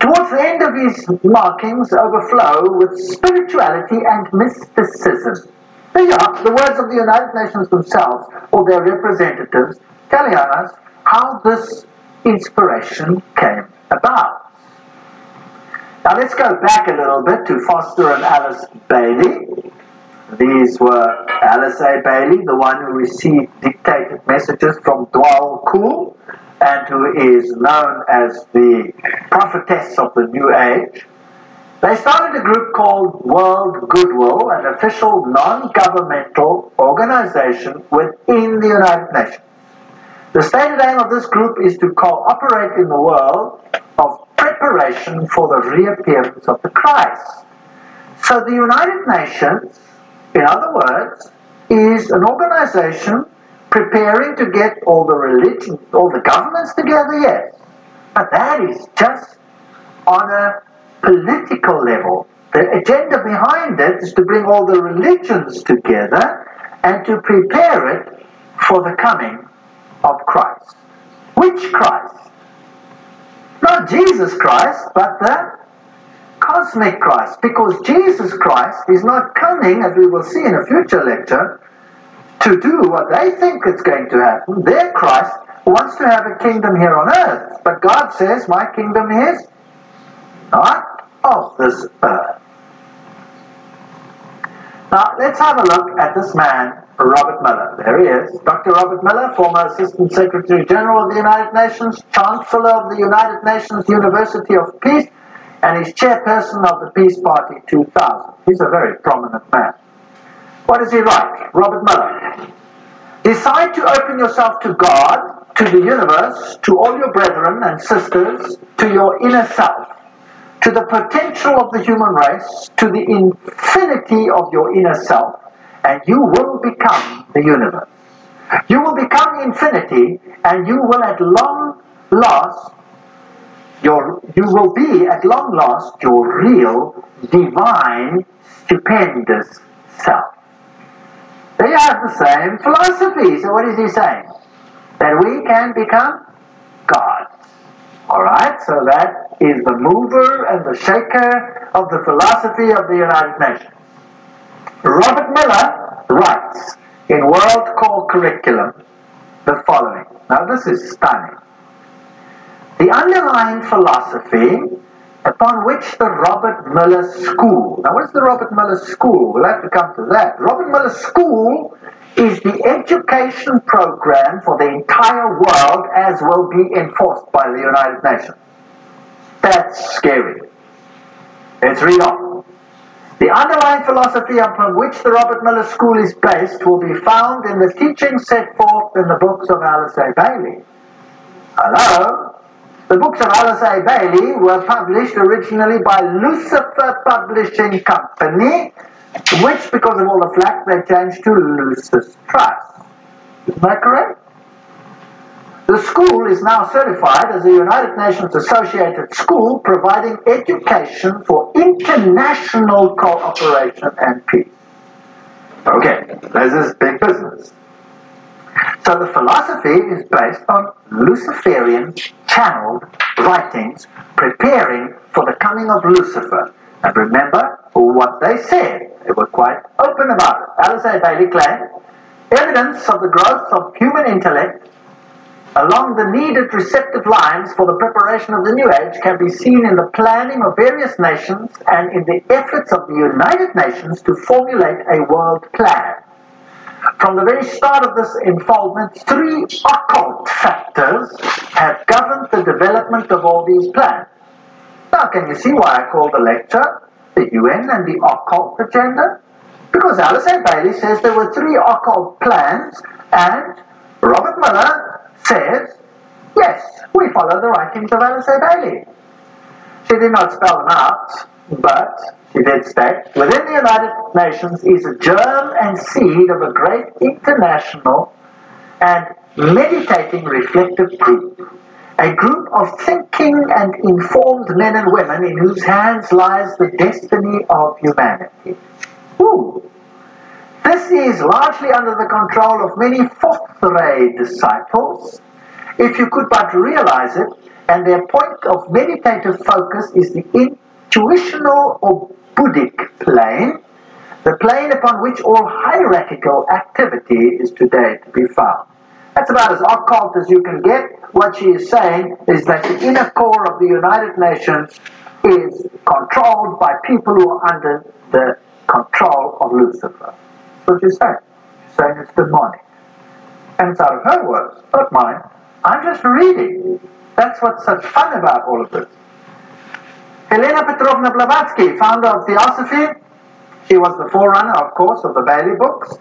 Towards the end of his markings overflow with spirituality and mysticism. There you are, the words of the United Nations themselves, or their representatives, telling us how this inspiration came about. Now let's go back a little bit to Foster and Alice Bailey. These were Alice A. Bailey, the one who received dictated messages from Djwhal Khul and who is known as the prophetess of the New Age. They started a group called World Goodwill, an official non-governmental organization within the United Nations. The stated aim of this group is to cooperate in the world of preparation for the reappearance of the Christ. So the United Nations, in other words, is an organization preparing to get all the religions, all the governments together, yes. But that is just on a political level. The agenda behind it is to bring all the religions together and to prepare it for the coming of Christ. Which Christ? Not Jesus Christ, but the cosmic Christ. Because Jesus Christ is not coming, as we will see in a future lecture, to do what they think is going to happen. Their Christ wants to have a kingdom here on earth. But God says, My kingdom is not of this earth. Now, let's have a look at this man, Robert Muller. There he is. Dr. Robert Muller, former Assistant Secretary General of the United Nations, Chancellor of the United Nations University of Peace, and he's chairperson of the Peace Party 2000. He's a very prominent man. What does he write? Robert Muller. Decide to open yourself to God, to the universe, to all your brethren and sisters, to your inner self to the potential of the human race, to the infinity of your inner self, and you will become the universe. You will become infinity, and you will at long last your you will be at long last your real, divine, stupendous self. They have the same philosophy. So what is he saying? That we can become God. Alright, so that is the mover and the shaker of the philosophy of the United Nations. Robert Muller writes in World Core Curriculum the following. Now, this is stunning. The underlying philosophy upon which the Robert Muller School, now what's the Robert Muller School? We'll have to come to that. Robert Muller School is the education program for the entire world as will be enforced by the United Nations. That's scary. Let's read on. The underlying philosophy upon which the Robert Muller School is based will be found in the teachings set forth in the books of Alice A. Bailey. Hello? The books of Alice A. Bailey were published originally by Lucifer Publishing Company, which, because of all the flack, they changed to Lucis Trust. Isn't that correct? The school is now certified as a United Nations associated school providing education for international cooperation and peace. Okay, this is big business. So the philosophy is based on Luciferian channeled writings preparing for the coming of Lucifer. And remember what they said. They were quite open about it. Alice A. Bailey claimed evidence of the growth of human intellect along the needed receptive lines for the preparation of the new age can be seen in the planning of various nations and in the efforts of the United Nations to formulate a world plan. From the very start of this involvement, three occult factors have governed the development of all these plans. Now, can you see why I call the lecture the UN and the occult agenda? Because Alice A. Bailey says there were three occult plans, and Robert Muller says, yes, we follow the writings of Alice A. Bailey. She did not spell them out, but she did state, within the United Nations is a germ and seed of a great international and meditating reflective group. A group of thinking and informed men and women in whose hands lies the destiny of humanity. Ooh. This is largely under the control of many fourth ray disciples, if you could but realize it, and their point of meditative focus is the intuitional or Buddhic plane, the plane upon which all hierarchical activity is today to be found. That's about as occult as you can get. What she is saying is that the inner core of the United Nations is controlled by people who are under the control of Lucifer. What she's saying. She's saying it's demonic. And it's out of her words, not mine. I'm just reading. That's what's such fun about all of this. Helena Petrovna Blavatsky, founder of Theosophy, she was the forerunner, of course, of the Bailey books.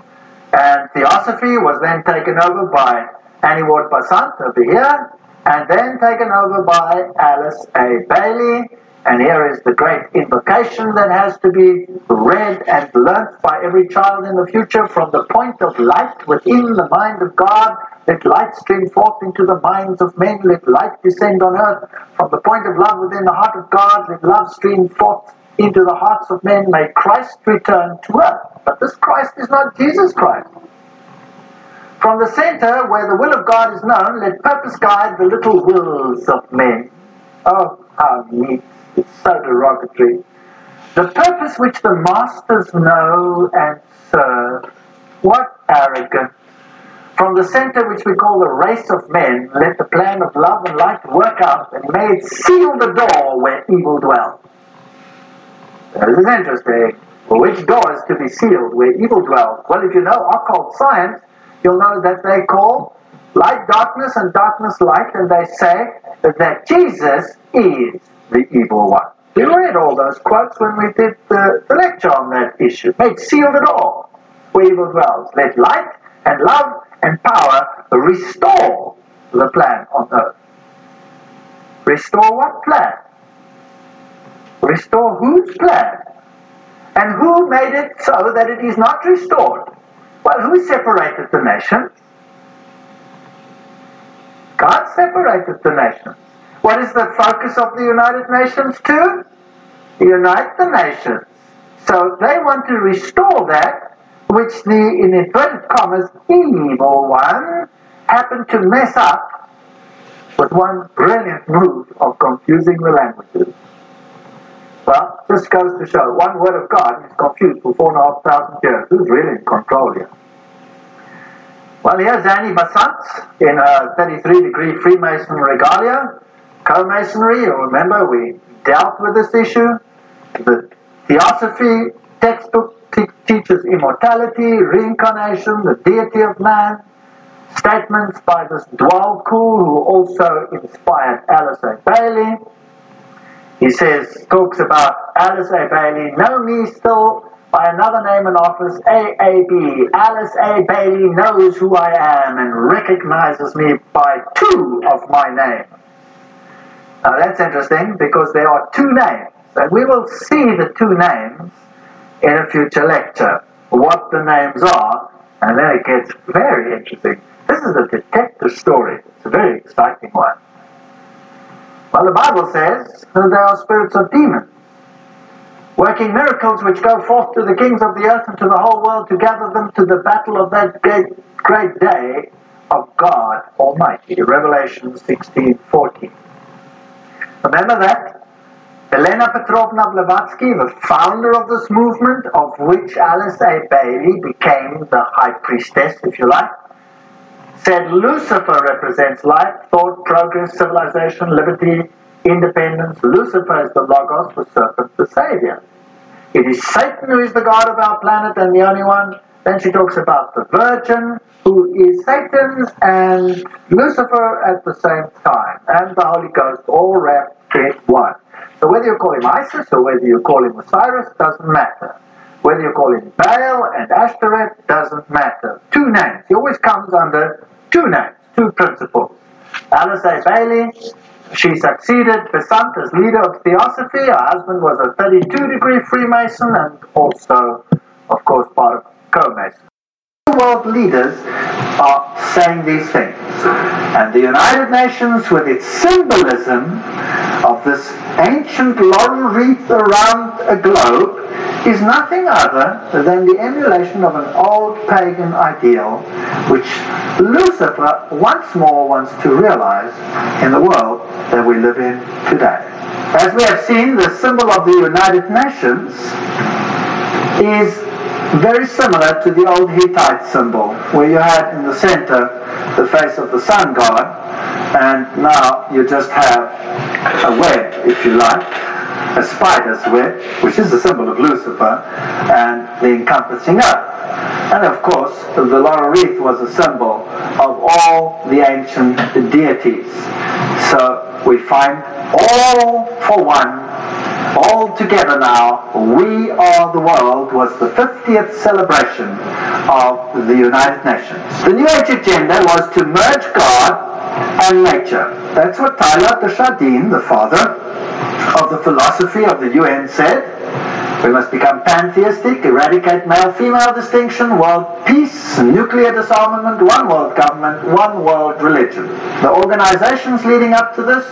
And Theosophy was then taken over by Annie Ward Besant over here, and then taken over by Alice A. Bailey. And here is the great invocation that has to be read and learnt by every child in the future from the point of light within the mind of God. Let light stream forth into the minds of men. Let light descend on earth. From the point of love within the heart of God, let love stream forth into the hearts of men. May Christ return to earth. But this Christ is not Jesus Christ. From the center, where the will of God is known, let purpose guide the little wills of men. Oh, how neat. It's so derogatory. The purpose which the masters know and serve. What arrogance. From the center which we call the race of men, let the plan of love and light work out, and may it seal the door where evil dwells. This is interesting. Well, which door is to be sealed where evil dwells? Well, if you know occult science, you'll know that they call light darkness and darkness light, and they say that Jesus is the evil one. We read all those quotes when we did the, the lecture on that issue. Make seal the door where evil dwells. Let light and love and power restore the plan on earth. Restore what plan? Restore whose plan? And who made it so that it is not restored? Well, who separated the nations? God separated the nations. What is the focus of the United Nations to? Unite the nations. So they want to restore that which the, in inverted commas, evil one happened to mess up with one brilliant move of confusing the languages. Well, this goes to show one word of God is confused for four and a half thousand years. Who's really in control here? Well, here's Annie Besant in her 33 degree Freemason regalia. You'll remember we dealt with this issue. The Theosophy textbook te- teaches immortality, reincarnation, the deity of man. Statements by this Djwhal Khul, who also inspired Alice A. Bailey. He says, talks about Alice A. Bailey, know me still by another name and office, AAB. Alice A. Bailey knows who I am and recognizes me by two of my names. Now that's interesting because there are two names, and we will see the two names in a future lecture, what the names are, and then it gets very interesting. This is a detective story. It's a very exciting one. Well, the Bible says that there are spirits of demons working miracles which go forth to the kings of the earth and to the whole world to gather them to the battle of that great, great day of God Almighty. Revelation 16 14. Remember that? Elena Petrovna Blavatsky, the founder of this movement, of which Alice A. Bailey became the high priestess, if you like, said Lucifer represents life, thought, progress, civilization, liberty, independence. Lucifer is the Logos, the serpent, the Savior. It is Satan who is the God of our planet and the only one. Then she talks about the Virgin, who is Satan's and Lucifer at the same time, and the Holy Ghost, all wrapped in one. So whether you call him Isis or whether you call him Osiris doesn't matter. Whether you call him Baal and Ashtoreth doesn't matter. Two names. He always comes under two names, two principles. Alice A. Bailey, she succeeded Besant as leader of Theosophy. Her husband was a 32 degree Freemason and also, of course, part of Co-Mason. World leaders are saying these things. And the United Nations, with its symbolism of this ancient laurel wreath around a globe, is nothing other than the emulation of an old pagan ideal which Lucifer once more wants to realize in the world that we live in today. As we have seen, the symbol of the United Nations is very similar to the old Hittite symbol, where you had in the center the face of the sun god, and now you just have a web, if you like, a spider's web, which is the symbol of Lucifer, and the encompassing earth. And of course, the laurel wreath was a symbol of all the ancient deities. So we find all for one all together now, We Are the World was the 50th celebration of the United Nations. The New Age agenda was to merge God and nature. That's what Teilhard de the father of the philosophy of the UN, said. We must become pantheistic, eradicate male-female distinction, world peace, nuclear disarmament, one world government, one world religion. The organizations leading up to this,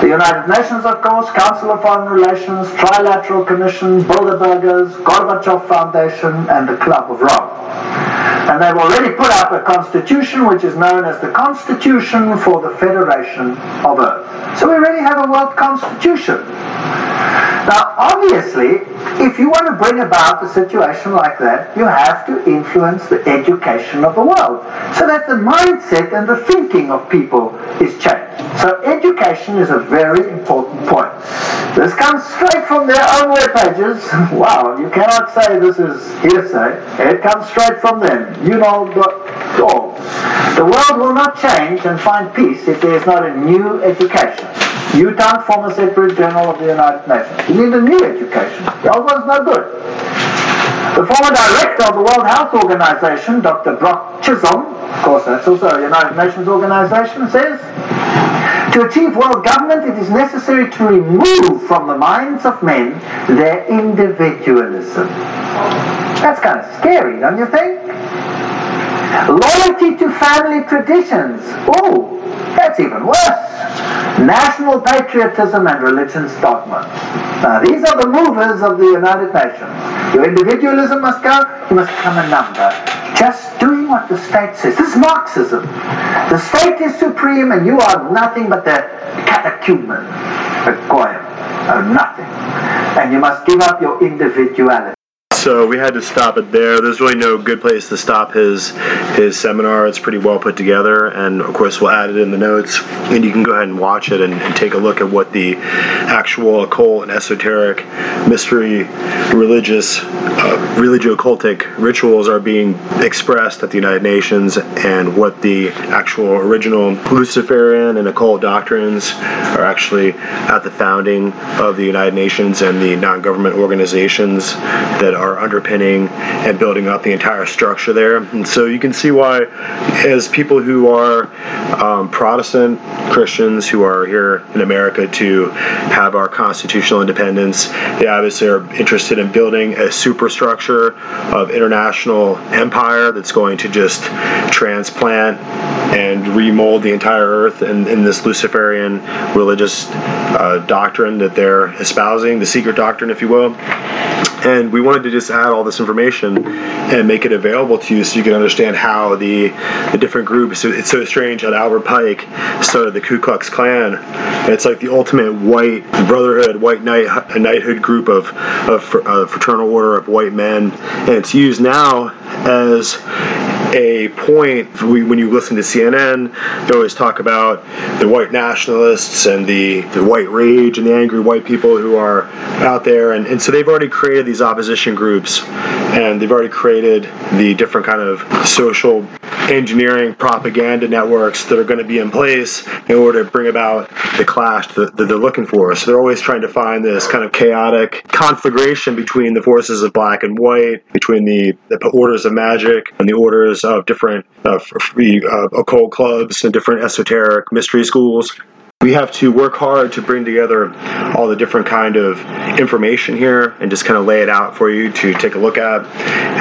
the United Nations, of course, Council of Foreign Relations, Trilateral Commission, Bilderbergers, Gorbachev Foundation, and the Club of Rome. And they've already put up a constitution which is known as the Constitution for the Federation of Earth. So we already have a world constitution. Now, obviously, if you want to bring about a situation like that, you have to influence the education of the world so that the mindset and the thinking of people is changed. So education is a very important point. This comes straight from their own web pages. wow, you cannot say this is hearsay. It comes straight from them. You know the all. The world will not change and find peace if there is not a new education. You can't form a separate journal of the United Nations. You need a new education. The old one's no good. The former director of the World Health Organization, Dr. Brock Chisholm, of course that's also a United Nations organization, says, to achieve world government, it is necessary to remove from the minds of men their individualism. That's kind of scary, don't you think? Loyalty to family traditions. Oh, that's even worse. National patriotism and religion's dogma. Now, these are the movers of the United Nations. Your individualism must go, you must become a number. Just doing what the state says. This is Marxism. The state is supreme and you are nothing but the catechumen, the goyim, of nothing. And you must give up your individuality. So we had to stop it there. There's really no good place to stop his his seminar. It's pretty well put together, and of course we'll add it in the notes, and you can go ahead and watch it and, and take a look at what the actual occult and esoteric, mystery, religious, uh, religio-occultic rituals are being expressed at the United Nations, and what the actual original Luciferian and occult doctrines are actually at the founding of the United Nations and the non-government organizations that are underpinning and building up the entire structure there. And so you can see why, as people who are um, Protestant Christians who are here in America to have our constitutional independence, they obviously are interested in building a superstructure of international empire that's going to just transplant and remold the entire earth in, in this Luciferian religious uh, doctrine that they're espousing, the secret doctrine, if you will. And we wanted to just add all this information and make it available to you so you can understand how the, the different groups. It's so strange that Albert Pike started the Ku Klux Klan. It's like the ultimate white brotherhood, white knight, a knighthood group of, of uh, fraternal order of white men. And it's used now as a point when you listen to CNN, they always talk about the white nationalists and the, the white rage and the angry white people who are out there. And, and so they've already created these opposition groups and they've already created the different kind of social engineering propaganda networks that are going to be in place in order to bring about the clash that, that, they're looking for. So they're always trying to find this kind of chaotic conflagration between the forces of black and white, between the, the orders of magic and the orders of different uh, free, uh, occult clubs and different esoteric mystery schools we have to work hard to bring together all the different kind of information here and just kind of lay it out for you to take a look at.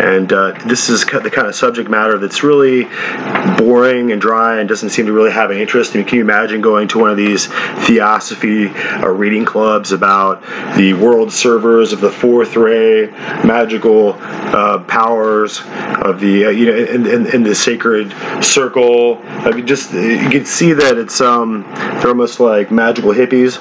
And uh, this is the kind of subject matter that's really boring and dry and doesn't seem to really have any interest. I mean, can you imagine going to one of these theosophy uh, reading clubs about the world servers of the fourth ray magical uh, powers of the uh, you know in, in, in, the sacred circle? I mean just you can see that it's um they're almost almost like magical hippies,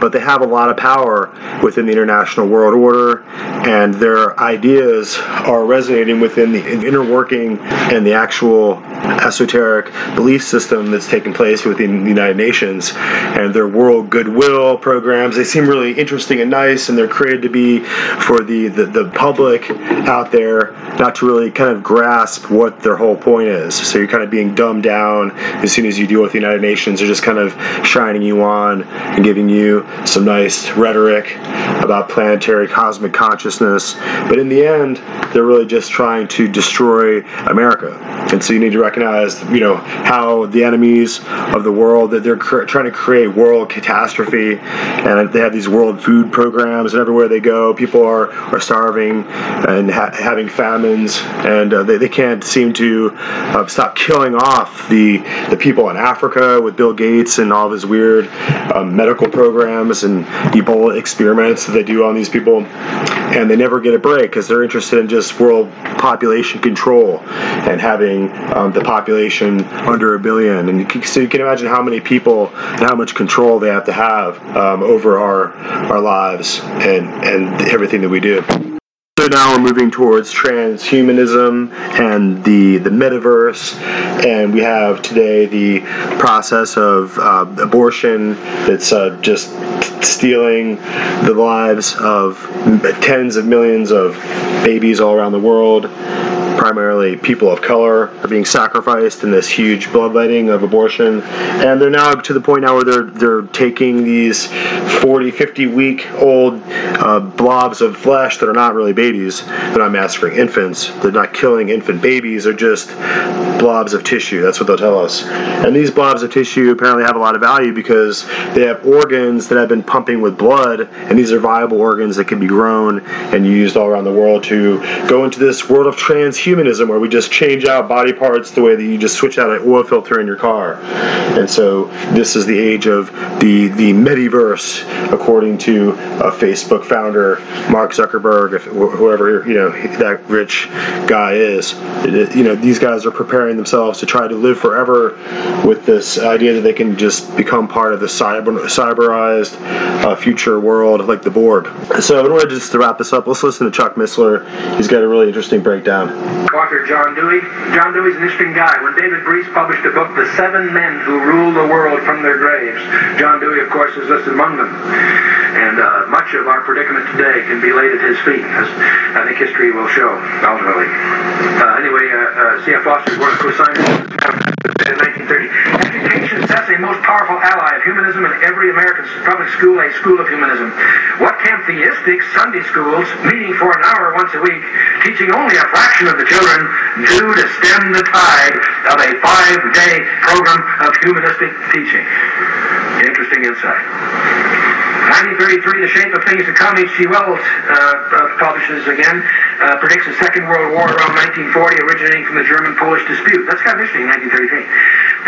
but they have a lot of power within the international world order, and their ideas are resonating within the inner working and the actual esoteric belief system that's taking place within the United Nations and their world goodwill programs. They seem really interesting and nice, and they're created to be for the, the, the public out there not to really kind of grasp what their whole point is. So you're kind of being dumbed down as soon as you deal with the United Nations. They're just kind of shining you on and giving you some nice rhetoric about planetary cosmic consciousness. But in the end, they're really just trying to destroy America. And so you need to recognize, you know, how the enemies of the world that they're cr- trying to create world catastrophe, and they have these world food programs, and everywhere they go, people are, are starving and ha- having famines, and uh, they, they can't seem to uh, stop killing off the the people in Africa with Bill Gates and all of his weird um, medical programs and Ebola experiments that they do on these people, and they never get a break because they're interested in just world population control and having um, the population under a billion. And so you can imagine how many people and how much control they have to have um, over our our lives and and everything that we do. So now we're moving towards transhumanism and the the metaverse, and we have today the process of uh, abortion that's uh, just stealing the lives of tens of millions of babies all around the world. Primarily, people of color are being sacrificed in this huge bloodletting of abortion, and they're now to the point now where they're they're taking these 40, 50 week old uh, blobs of flesh that are not really babies. They're not massacring infants. They're not killing infant babies. They're just blobs of tissue. That's what they'll tell us. And these blobs of tissue apparently have a lot of value because they have organs that have been pumping with blood, and these are viable organs that can be grown and used all around the world to go into this world of transhumanism where we just change out body parts the way that you just switch out an oil filter in your car. And so this is the age of the the metaverse, according to uh, Facebook founder Mark Zuckerberg, if whoever you know that rich guy is. You know these guys are preparing themselves to try to live forever with this idea that they can just become part of the cyber cyberized uh, future world like the Borg. So in order just to wrap this up, let's listen to Chuck Missler. He's got a really interesting breakdown. Author John Dewey. John Dewey's an interesting guy. When David Breese published a book, The Seven Men Who Rule the World from Their Graves, John Dewey, of course, is listed among them. And uh, much of our predicament today can be laid at his feet, as I think history will show, ultimately. Uh, anyway, uh, uh C.F. Foster is one of the co-signers in 1930. Education sets a most powerful ally of humanism in every American public school, a school of humanism. What can theistic Sunday schools, meeting for an hour once a week, teaching only a fraction of the children, do to stem the tide of a five-day program of humanistic teaching? Interesting insight. 1933, The Shape of Things to Come, H.G. Wells uh, uh, publishes again, uh, predicts a Second World War around 1940 originating from the German-Polish dispute. That's kind of interesting, 1933.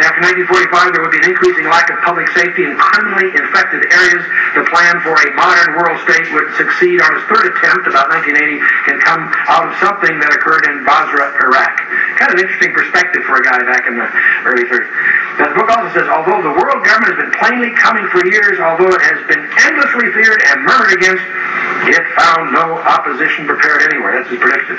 After 1945, there would be an increasing lack of public safety in criminally infected areas. The plan for a modern world state would succeed on its third attempt, about 1980, and come out of something that occurred in Basra, Iraq. Kind of interesting perspective for a guy back in the early 30s. Now, the book also says, although the world government has been plainly coming for years, although it has been endlessly feared and murmured against, it found no opposition prepared anywhere. That's his prediction.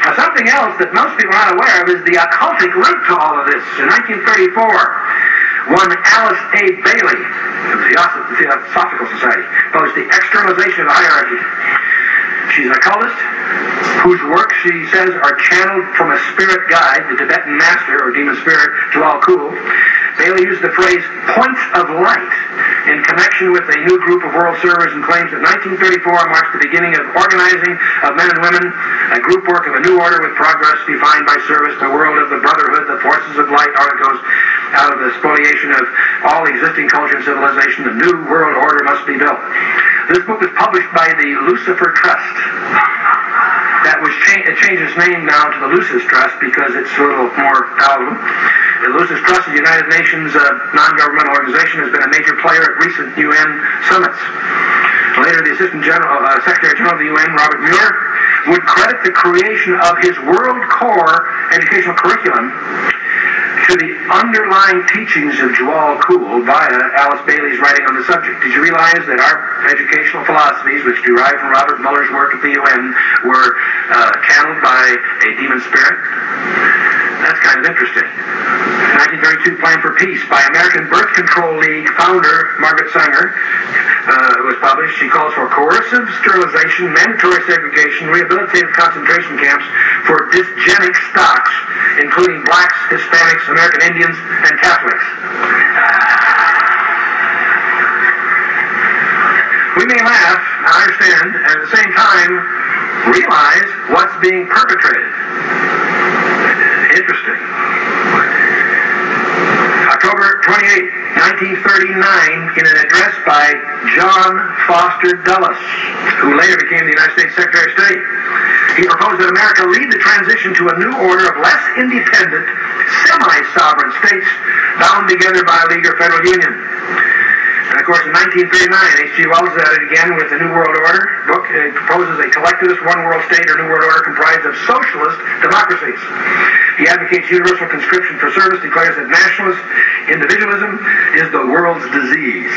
Now, something else that most people are not aware of is the occultic link to all of this. In 1934, one Alice A. Bailey of the Theosophical Society published The Externalization of the Hierarchy. She's an occultist whose work she says are channeled from a spirit guide, the Tibetan master or demon spirit, Djwhal Khul. Bailey used the phrase points of light in connection with a new group of world servers and claims that 1934 marks the beginning of organizing of men and women, a group work of a new order with progress defined by service, the world of the brotherhood, the forces of light, articles out of the spoliation of all existing culture and civilization, the new world order must be built. This book was published by the Lucifer Trust that was cha- it changed its name now to the Lucis Trust because it's a little more palatable. The Lucis Trust, the United Nations uh, non-governmental organization, has been a major player at recent UN summits. Later, the Assistant General, uh, Secretary General of the UN, Robert Muller, would credit the creation of his World Core educational curriculum to the underlying teachings of Djwhal Khul via Alice Bailey's writing on the subject. Did you realize that our educational philosophies, which derive from Robert Muller's work at the UN, were uh, channeled by a demon spirit? That's kind of interesting. 1932 Plan for Peace by American Birth Control League founder Margaret Sanger uh, was published. She calls for coercive sterilization, mandatory segregation, rehabilitative concentration camps for dysgenic stocks, including blacks, Hispanics, American Indians, and Catholics. We may laugh, I understand, and at the same time realize what's being perpetrated. Interesting. October 28, 1939, in an address by John Foster Dulles, who later became the United States Secretary of State, he proposed that America lead the transition to a new order of less independent, semi-sovereign states bound together by a league or federal union. And of course, in 1939, H.G. Wells at it again with the New World Order book. It uh, proposes a collectivist one world state or New World Order comprised of socialist democracies. He advocates universal conscription for service, declares that nationalist individualism is the world's disease.